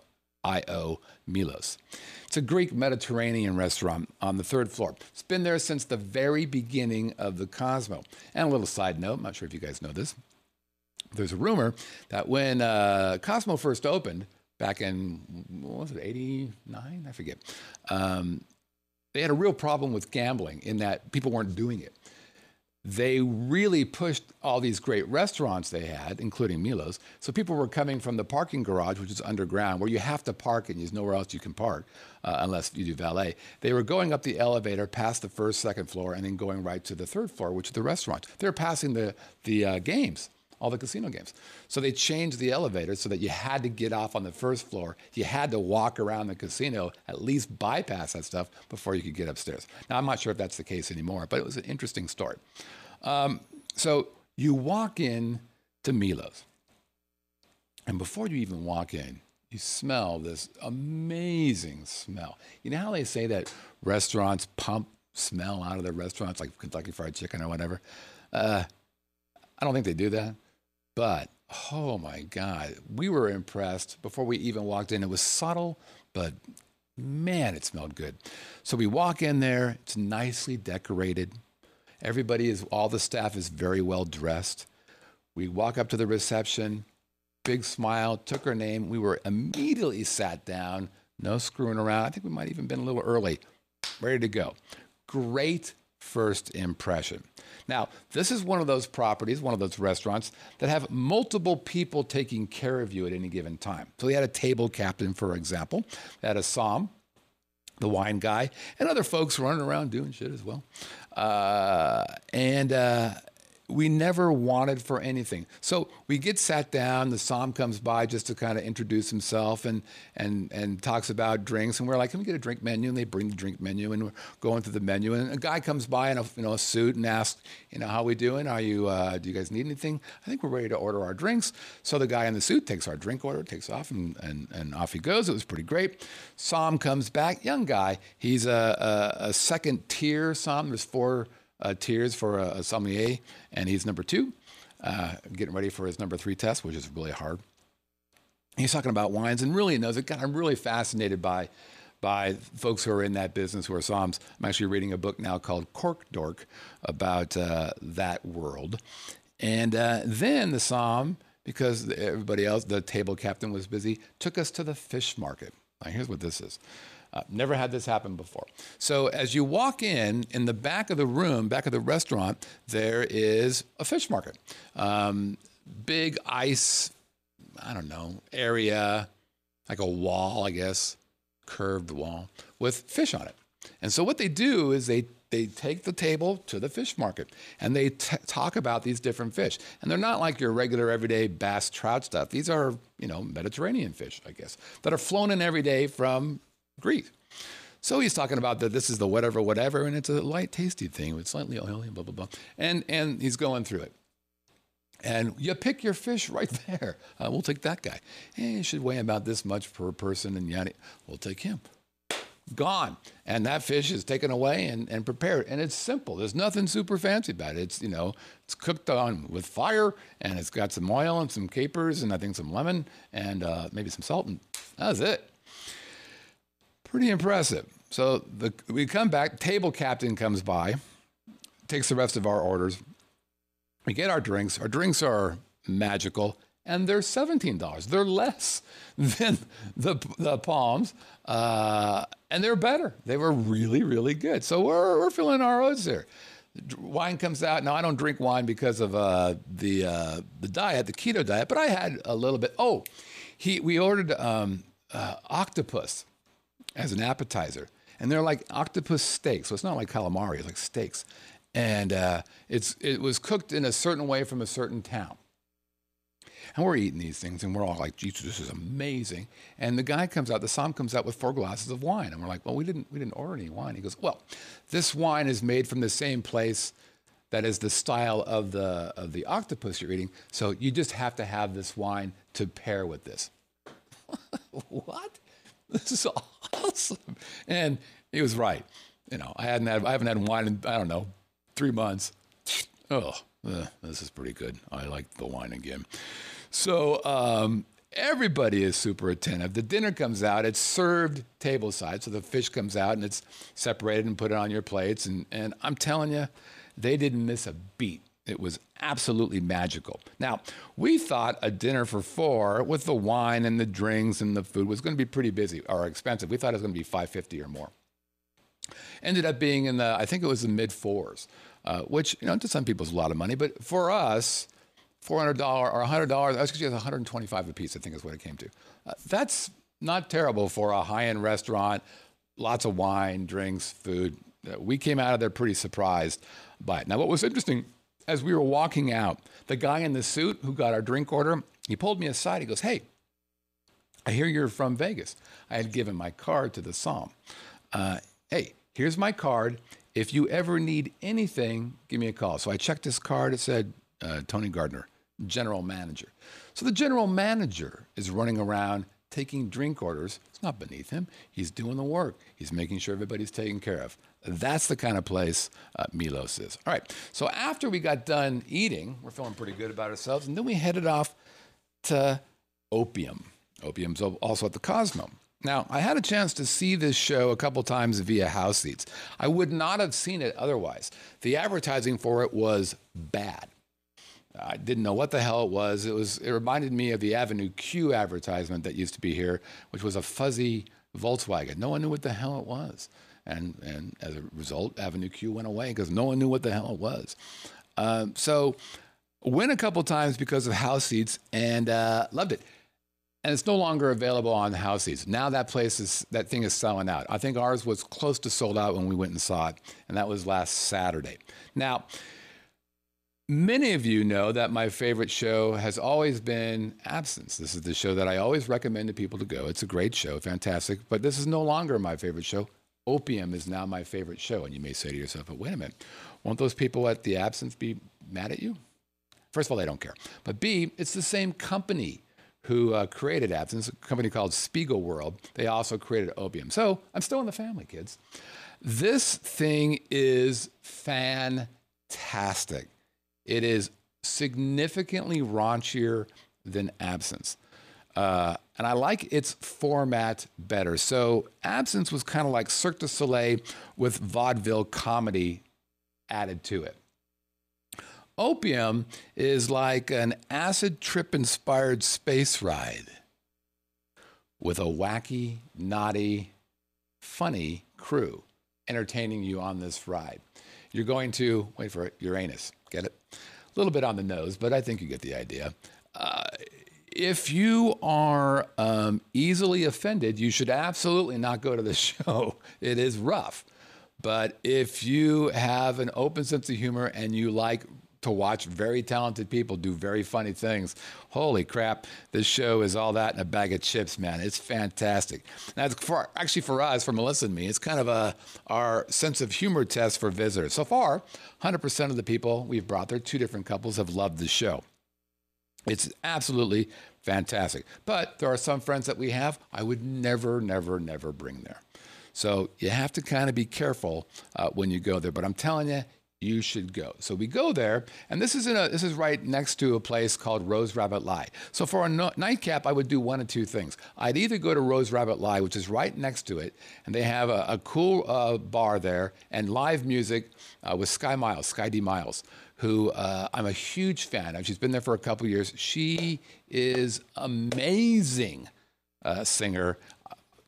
I O Milos. It's a Greek Mediterranean restaurant on the third floor. It's been there since the very beginning of the Cosmo. And a little side note, I'm not sure if you guys know this. There's a rumor that when uh, Cosmo first opened back in, what was it, 89? I forget. Um, they had a real problem with gambling in that people weren't doing it they really pushed all these great restaurants they had, including Milos. So people were coming from the parking garage, which is underground, where you have to park and there's nowhere else you can park uh, unless you do valet. They were going up the elevator past the first, second floor, and then going right to the third floor, which is the restaurant. They're passing the the uh, games all the casino games. So they changed the elevator so that you had to get off on the first floor. You had to walk around the casino, at least bypass that stuff before you could get upstairs. Now, I'm not sure if that's the case anymore, but it was an interesting story. Um, so you walk in to Milos, and before you even walk in, you smell this amazing smell. You know how they say that restaurants pump smell out of their restaurants, like Kentucky Fried Chicken or whatever? Uh, I don't think they do that. But oh my God, we were impressed before we even walked in. It was subtle, but man, it smelled good. So we walk in there, it's nicely decorated. Everybody is, all the staff is very well dressed. We walk up to the reception, big smile, took her name. We were immediately sat down, no screwing around. I think we might even been a little early, ready to go. Great first impression. Now, this is one of those properties, one of those restaurants that have multiple people taking care of you at any given time. So we had a table captain, for example, they had a som, the wine guy, and other folks running around doing shit as well. Uh, and uh, we never wanted for anything. So we get sat down. The Som comes by just to kind of introduce himself and and and talks about drinks. And we're like, "Can we get a drink menu?" And they bring the drink menu, and we're going through the menu. And a guy comes by in a you know a suit and asks, "You know, how we doing? Are you? Uh, do you guys need anything? I think we're ready to order our drinks." So the guy in the suit takes our drink order, takes off, and and, and off he goes. It was pretty great. Som comes back, young guy. He's a, a, a second tier Som. There's four uh, tiers for a, a, sommelier, and he's number two, uh, getting ready for his number three test, which is really hard. He's talking about wines and really knows it. God, I'm really fascinated by by folks who are in that business who are Soms. I'm actually reading a book now called Cork Dork about uh, that world. And uh, then the Som, because everybody else, the table captain was busy, took us to the fish market. Now, here's what this is. Uh, never had this happen before. So as you walk in, in the back of the room, back of the restaurant, there is a fish market. Um, big ice, I don't know, area, like a wall, I guess, curved wall with fish on it. And so what they do is they they take the table to the fish market and they t- talk about these different fish. And they're not like your regular everyday bass trout stuff. These are, you know, Mediterranean fish, I guess, that are flown in every day from Greek. So he's talking about that this is the whatever, whatever, and it's a light, tasty thing with slightly oily, blah, blah, blah. And, and he's going through it. And you pick your fish right there. Uh, we'll take that guy. Hey, it should weigh about this much per person, and yada. We'll take him. Gone. And that fish is taken away and, and prepared. And it's simple. There's nothing super fancy about it. It's, you know, it's cooked on with fire, and it's got some oil and some capers, and I think some lemon, and uh, maybe some salt, and that's it. Pretty impressive. So the, we come back, table captain comes by, takes the rest of our orders. We get our drinks. Our drinks are magical, and they're $17. They're less than the, the Palms, uh, and they're better. They were really, really good. So we're, we're filling our oats there. Wine comes out. Now I don't drink wine because of uh, the uh, the diet, the keto diet, but I had a little bit. Oh, he we ordered um, uh, octopus as an appetizer. And they're like octopus steaks. So it's not like calamari, it's like steaks. And uh, it's, it was cooked in a certain way from a certain town. And we're eating these things, and we're all like, Jesus, this is amazing. And the guy comes out, the Som comes out with four glasses of wine. And we're like, well, we didn't, we didn't order any wine. He goes, well, this wine is made from the same place that is the style of the of the octopus you're eating. So you just have to have this wine to pair with this. what? This is awesome. And he was right. You know, I hadn't had I haven't had wine in I don't know three months. Oh, this is pretty good. I like the wine again. So um, everybody is super attentive. The dinner comes out, it's served tableside. So the fish comes out and it's separated and put it on your plates. And, and I'm telling you, they didn't miss a beat. It was absolutely magical. Now, we thought a dinner for four with the wine and the drinks and the food was going to be pretty busy or expensive. We thought it was going to be 550 or more. Ended up being in the, I think it was the mid fours, uh, which, you know, to some people is a lot of money. But for us, $400 or $100, actually, it's 125 a piece, I think is what it came to. Uh, that's not terrible for a high end restaurant, lots of wine, drinks, food. Uh, we came out of there pretty surprised by it. Now, what was interesting, as we were walking out, the guy in the suit who got our drink order, he pulled me aside. He goes, Hey, I hear you're from Vegas. I had given my card to the Som. Uh, hey, here's my card. If you ever need anything, give me a call. So I checked his card. It said uh, Tony Gardner general manager. So the general manager is running around taking drink orders. It's not beneath him. He's doing the work. He's making sure everybody's taken care of. That's the kind of place uh, Milos is. All right. So after we got done eating, we're feeling pretty good about ourselves, and then we headed off to Opium. Opium's also at the Cosmo. Now, I had a chance to see this show a couple times via house seats. I would not have seen it otherwise. The advertising for it was bad. I didn't know what the hell it was. It was. It reminded me of the Avenue Q advertisement that used to be here, which was a fuzzy Volkswagen. No one knew what the hell it was, and and as a result, Avenue Q went away because no one knew what the hell it was. Um, so, went a couple times because of house seats and uh, loved it. And it's no longer available on house seats. Now that place is that thing is selling out. I think ours was close to sold out when we went and saw it, and that was last Saturday. Now Many of you know that my favorite show has always been Absinthe. This is the show that I always recommend to people to go. It's a great show, fantastic, but this is no longer my favorite show. Opium is now my favorite show. And you may say to yourself, but wait a minute, won't those people at the Absinthe be mad at you? First of all, they don't care. But B, it's the same company who uh, created Absinthe, a company called Spiegelworld. They also created Opium. So I'm still in the family, kids. This thing is fantastic. It is significantly raunchier than Absinthe. Uh, and I like its format better. So Absinthe was kind of like Cirque du Soleil with vaudeville comedy added to it. Opium is like an acid trip inspired space ride with a wacky, naughty, funny crew entertaining you on this ride. You're going to, wait for it, Uranus. Get it? A little bit on the nose, but I think you get the idea. Uh, if you are um, easily offended, you should absolutely not go to the show. It is rough. But if you have an open sense of humor and you like to watch very talented people do very funny things. Holy crap, this show is all that in a bag of chips, man. It's fantastic. Now, for, actually, for us, for Melissa and me, it's kind of a our sense of humor test for visitors. So far, 100% of the people we've brought there, two different couples, have loved the show. It's absolutely fantastic. But there are some friends that we have I would never, never, never bring there. So you have to kind of be careful uh, when you go there. But I'm telling you, you should go. So we go there, and this is in a this is right next to a place called Rose Rabbit Lie. So for a no, nightcap, I would do one of two things. I'd either go to Rose Rabbit Lie, which is right next to it, and they have a, a cool uh, bar there and live music uh, with Sky Miles, Sky D Miles, who uh, I'm a huge fan of. She's been there for a couple years. She is amazing uh, singer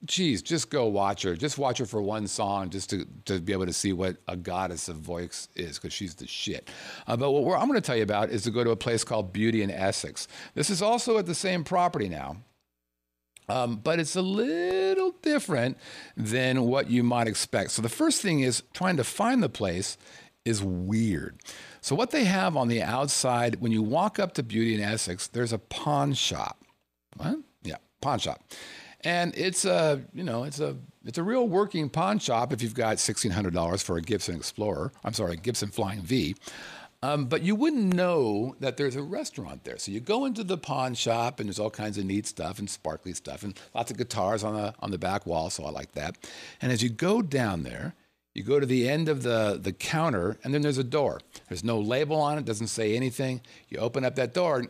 geez, just go watch her. Just watch her for one song, just to, to be able to see what a goddess of voice is, because she's the shit. Uh, but what I'm going to tell you about is to go to a place called Beauty & Essex. This is also at the same property now. Um, but it's a little different than what you might expect. So the first thing is trying to find the place is weird. So what they have on the outside, when you walk up to Beauty & Essex, there's a pawn shop. What? Yeah, pawn shop. And it's a you know it's a it's a real working pawn shop if you've got sixteen hundred dollars for a Gibson Explorer. I'm sorry, Gibson Flying V. Um, but you wouldn't know that there's a restaurant there. So you go into the pawn shop, and there's all kinds of neat stuff and sparkly stuff, and lots of guitars on the on the back wall. So I like that. And as you go down there, you go to the end of the the counter, and then there's a door. There's no label on it, doesn't say anything. You open up that door, and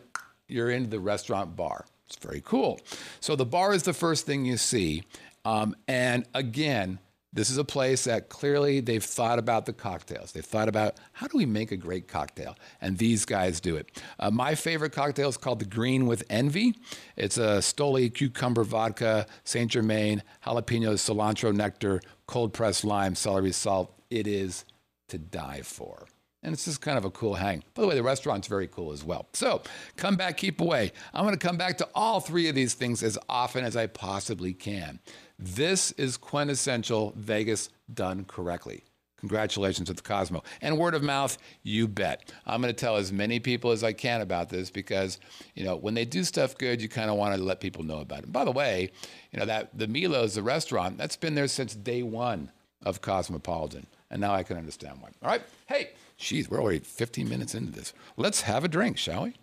you're into the restaurant bar. It's very cool. So the bar is the first thing you see, um, and again this is a place that clearly they've thought about the cocktails. They've thought about how do we make a great cocktail? And these guys do it. Uh, my favorite cocktail is called the Green with Envy. It's a Stoli cucumber vodka, Saint Germain, jalapeno, cilantro nectar, cold pressed lime, celery salt. It is to die for. And it's just kind of a cool hang. By the way, the restaurant's very cool as well. So come back, keep away. I'm going to come back to all three of these things as often as I possibly can. This is quintessential Vegas done correctly. Congratulations to the Cosmo. And word of mouth, you bet. I'm going to tell as many people as I can about this because, you know, when they do stuff good, you kind of want to let people know about it. And by the way, you know, that the Milo's, the restaurant, that's been there since day one of Cosmopolitan. And now I can understand why. All right. Hey, geez, we're already 15 minutes into this. Let's have a drink, shall we?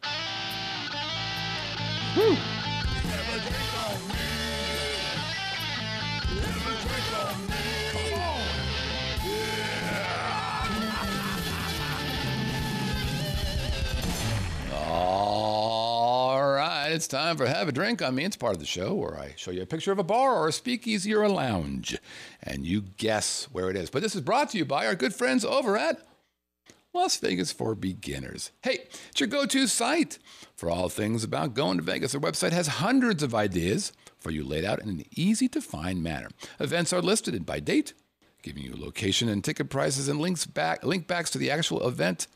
Woo. All right, it's time for Have a Drink on Me. It's part of the show where I show you a picture of a bar or a speakeasy or a lounge, and you guess where it is. But this is brought to you by our good friends over at Las Vegas for Beginners. Hey, it's your go to site for all things about going to Vegas. Their website has hundreds of ideas for you laid out in an easy to find manner. Events are listed by date, giving you location and ticket prices and links back link backs to the actual event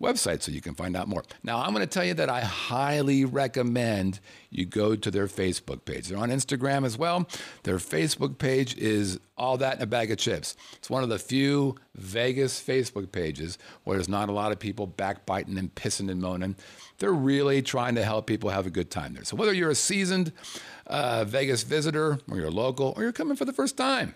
website so you can find out more. Now, I'm going to tell you that I highly recommend you go to their Facebook page. They're on Instagram as well. Their Facebook page is all that in a bag of chips. It's one of the few Vegas Facebook pages where there's not a lot of people backbiting and pissing and moaning. They're really trying to help people have a good time there. So, whether you're a seasoned uh, Vegas visitor or you're local or you're coming for the first time,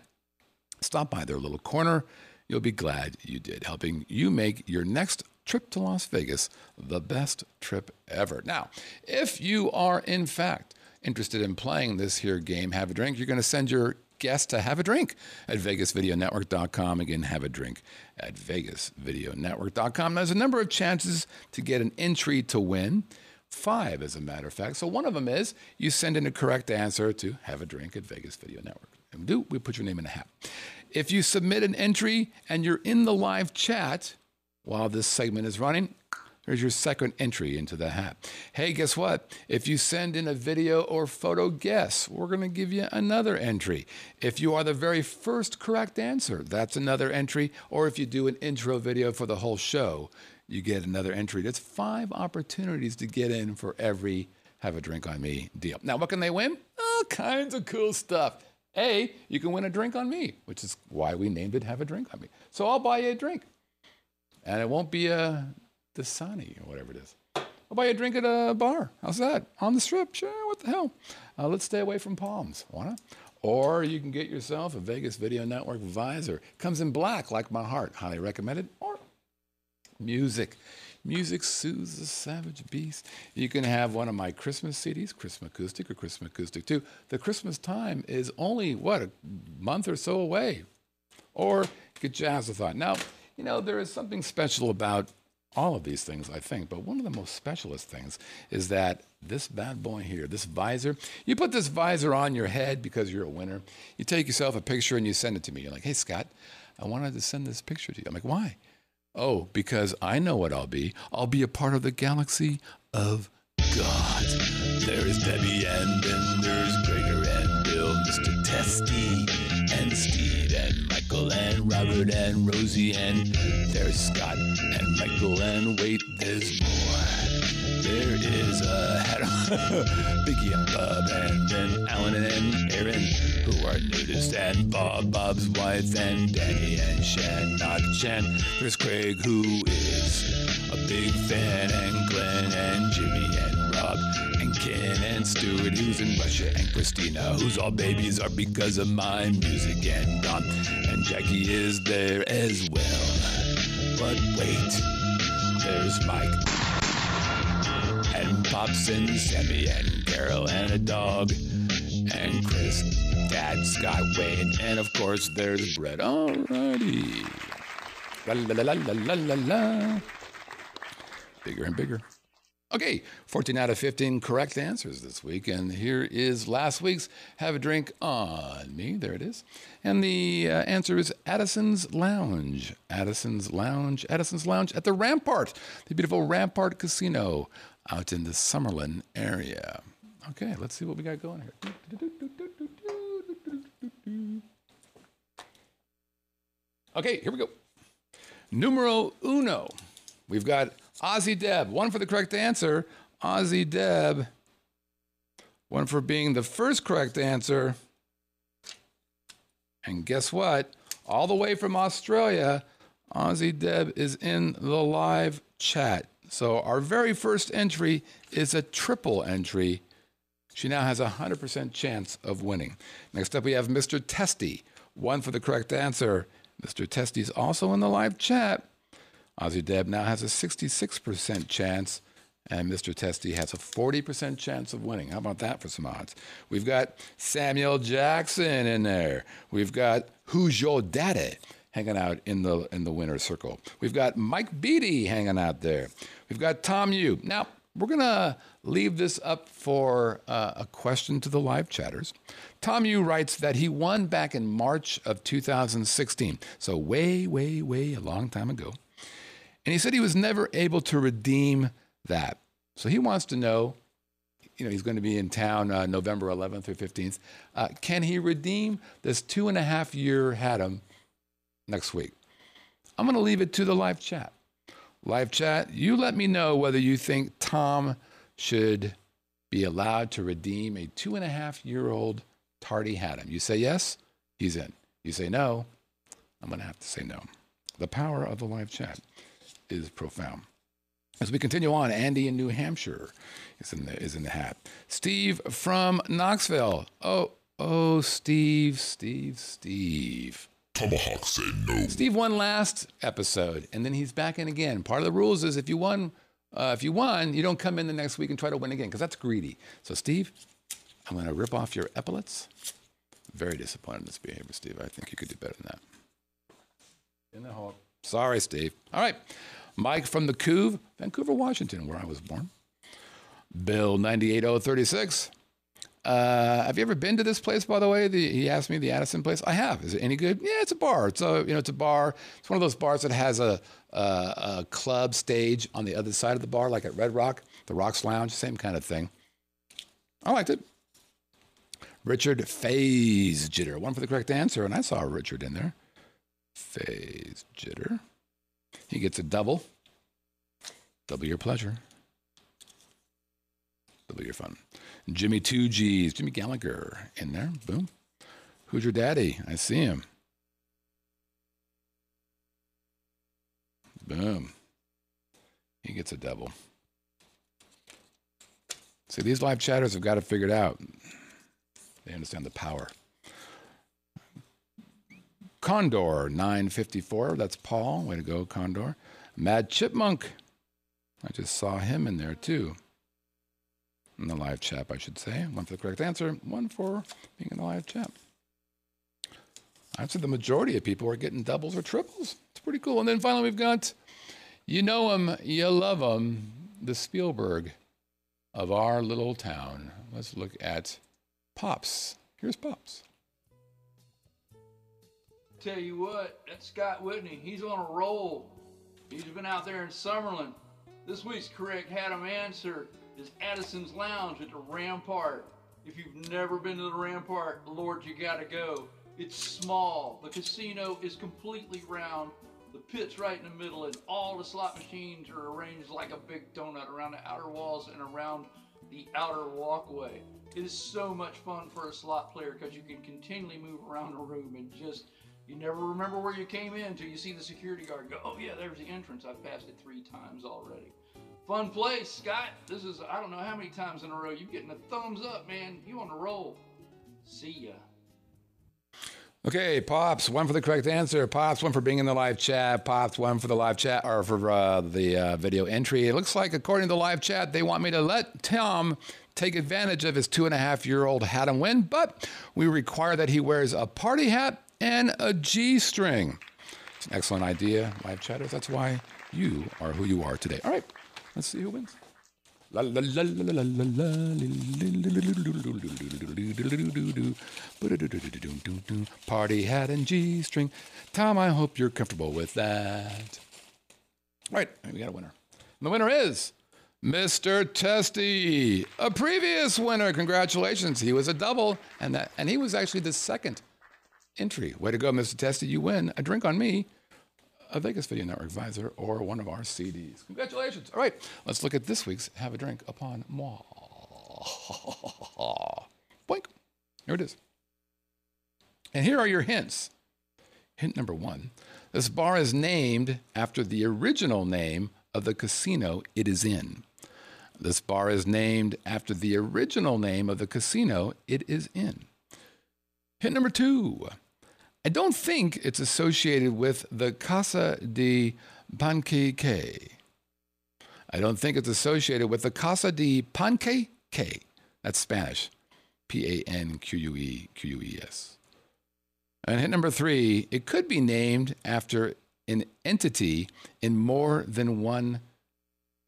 stop by their little corner. You'll be glad you did, helping you make your next trip to Las Vegas the best trip ever. Now, if you are in fact interested in playing this here game, Have a Drink, you're going to send your guest to have a drink at vegasvideonetwork.com. Again, have a drink at vegasvideonetwork.com. There's a number of chances to get an entry to win. Five, as a matter of fact. So one of them is you send in a correct answer to have a drink at Vegas Video Network. And we do, we put your name in a hat. If you submit an entry and you're in the live chat, while this segment is running, there's your second entry into the hat. Hey, guess what? If you send in a video or photo guess, we're going to give you another entry. If you are the very first correct answer, that's another entry. Or if you do an intro video for the whole show, you get another entry. That's five opportunities to get in for every Have a Drink on Me deal. Now, what can they win? All kinds of cool stuff. A, you can win a drink on me, which is why we named it Have a Drink on Me. So I'll buy you a drink and it won't be a Dasani or whatever it is. I'll buy you a drink at a bar. How's that? On the strip? Sure, what the hell? Uh, let's stay away from palms. Wanna? Or you can get yourself a Vegas Video Network visor. Comes in black, like my heart. Highly recommended. Or music. Music soothes the savage beast. You can have one of my Christmas CDs, Christmas Acoustic or Christmas Acoustic 2. The Christmas time is only, what, a month or so away. Or get Jazzathon. Now, you know, there is something special about all of these things, I think, but one of the most specialist things is that this bad boy here, this visor, you put this visor on your head because you're a winner. You take yourself a picture and you send it to me. You're like, hey, Scott, I wanted to send this picture to you. I'm like, why? Oh, because I know what I'll be. I'll be a part of the galaxy of God. There's Debbie and then there's Gregor and Bill, Mr. Testy and Steve and Michael and Robert and Rosie and there's Scott and Michael and wait, there's more. There is a on Biggie and Bob and then Alan and Aaron who are nudist and Bob, Bob's wife and Danny and Shan, not Chan. There's Craig who is a big fan and Glenn and Jimmy and Rob Ken and Stuart, who's in Russia, and Christina, whose all babies are because of my music, and Don and Jackie is there as well. But wait, there's Mike and Pops and Sammy and Carol and a dog and Chris, Dad, Scott, Wayne, and of course there's Brett. Alrighty. La la la la la la la. Bigger and bigger. Okay, 14 out of 15 correct answers this week. And here is last week's Have a Drink on Me. There it is. And the uh, answer is Addison's Lounge. Addison's Lounge. Addison's Lounge at the Rampart, the beautiful Rampart Casino out in the Summerlin area. Okay, let's see what we got going here. Okay, here we go. Numero uno. We've got Ozzy Deb, one for the correct answer. Ozzy Deb, one for being the first correct answer. And guess what? All the way from Australia, Ozzy Deb is in the live chat. So our very first entry is a triple entry. She now has a 100% chance of winning. Next up, we have Mr. Testy, one for the correct answer. Mr. Testy's also in the live chat. Ozzy Deb now has a 66% chance, and Mr. Testy has a 40% chance of winning. How about that for some odds? We've got Samuel Jackson in there. We've got Who's Your Daddy hanging out in the in the winner's circle. We've got Mike Beatty hanging out there. We've got Tom Yu. Now, we're going to leave this up for uh, a question to the live chatters. Tom Yu writes that he won back in March of 2016, so way, way, way a long time ago. And he said he was never able to redeem that. So he wants to know, you know, he's going to be in town uh, November 11th or 15th. Uh, can he redeem this two and a half year Haddam next week? I'm going to leave it to the live chat. Live chat, you let me know whether you think Tom should be allowed to redeem a two and a half year old tardy Haddam. You say yes, he's in. You say no, I'm going to have to say no. The power of the live chat is profound. As we continue on, Andy in New Hampshire is in the, is in the hat. Steve from Knoxville. Oh, oh, Steve, Steve, Steve. Tomahawk said no. Steve won last episode, and then he's back in again. Part of the rules is if you won, uh, if you won, you don't come in the next week and try to win again because that's greedy. So, Steve, I'm going to rip off your epaulets. Very disappointed in this behavior, Steve. I think you could do better than that. In the hole. Sorry, Steve. All right. Mike from the Couve, Vancouver, Washington, where I was born. Bill 98036. Uh, have you ever been to this place, by the way? The, he asked me the Addison place. I have. Is it any good? Yeah, it's a bar. It's a you know it's a bar. It's one of those bars that has a, a, a club stage on the other side of the bar, like at Red Rock, the Rocks Lounge, same kind of thing. I liked it. Richard Phase Jitter, one for the correct answer, and I saw Richard in there. Phase Jitter. He gets a double. Double your pleasure. Double your fun. Jimmy Two G's, Jimmy Gallagher in there. Boom. Who's your daddy? I see him. Boom. He gets a double. See, these live chatters have got it figured out. They understand the power. Condor 954. That's Paul. Way to go, Condor. Mad Chipmunk. I just saw him in there too. In the live chat, I should say. One for the correct answer, one for being in the live chat. I'd say the majority of people are getting doubles or triples. It's pretty cool. And then finally, we've got you know him, you love him, the Spielberg of our little town. Let's look at Pops. Here's Pops. Tell you what, that's Scott Whitney. He's on a roll. He's been out there in Summerlin. This week's correct Haddam answer is Addison's Lounge at the Rampart. If you've never been to the Rampart, Lord, you gotta go. It's small. The casino is completely round. The pit's right in the middle, and all the slot machines are arranged like a big donut around the outer walls and around the outer walkway. It is so much fun for a slot player because you can continually move around the room and just you never remember where you came in until you see the security guard go, oh yeah, there's the entrance. I've passed it three times already. Fun place, Scott. This is, I don't know how many times in a row You're getting a thumbs up, man. You on a roll. See ya. Okay, Pops, one for the correct answer. Pops, one for being in the live chat. Pops, one for the live chat or for uh, the uh, video entry. It looks like, according to the live chat, they want me to let Tom take advantage of his two and a half year old hat and win, but we require that he wears a party hat and a G string. It's an excellent idea, live chatters. That's why you are who you are today. All right, let's see who wins. Party hat and G string. Tom, I hope you're comfortable with that. All right, we got a winner. And the winner is Mr. Testy, a previous winner. Congratulations. He was a double, and that and he was actually the second entry. Way to go, Mr. Testy. You win a drink on me, a Vegas Video Network advisor, or one of our CDs. Congratulations. All right, let's look at this week's Have a Drink upon moi. Boink. Here it is. And here are your hints. Hint number one this bar is named after the original name of the casino it is in. This bar is named after the original name of the casino it is in. Hint number two I don't think it's associated with the Casa de Panqueque. I don't think it's associated with the Casa de Panqueque. That's Spanish. P A N Q U E Q U E S. And hit number three, it could be named after an entity in more than one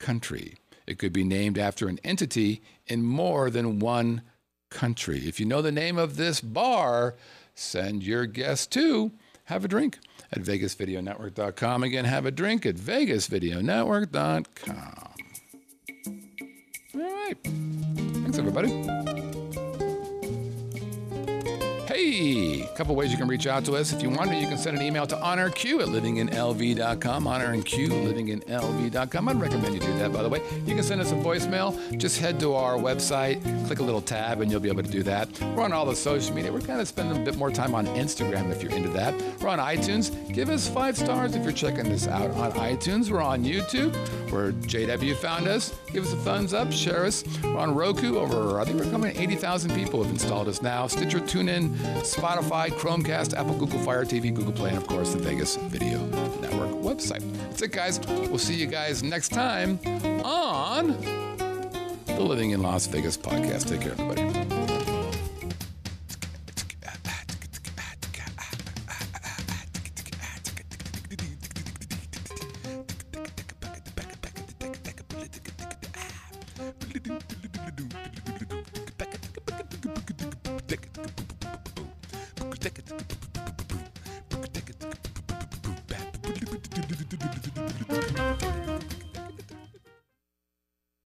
country. It could be named after an entity in more than one country. If you know the name of this bar, send your guess to have a drink at vegasvideonetwork.com. Again, have a drink at vegasvideonetwork.com. All right. Thanks, everybody. Hey, a couple ways you can reach out to us. If you want to, you can send an email to honorq at livinginlv.com. Honor and Q, livinginlv.com. I'd recommend you do that, by the way. You can send us a voicemail. Just head to our website, click a little tab, and you'll be able to do that. We're on all the social media. We're kind of spending a bit more time on Instagram if you're into that. We're on iTunes. Give us five stars if you're checking this out on iTunes. We're on YouTube, where JW found us. Give us a thumbs up, share us. We're on Roku. Over, I think we're coming 80,000 people have installed us now. Stitcher, TuneIn, Spotify, Chromecast, Apple, Google Fire TV, Google Play, and of course the Vegas Video Network website. That's it, guys. We'll see you guys next time on the Living in Las Vegas podcast. Take care, everybody.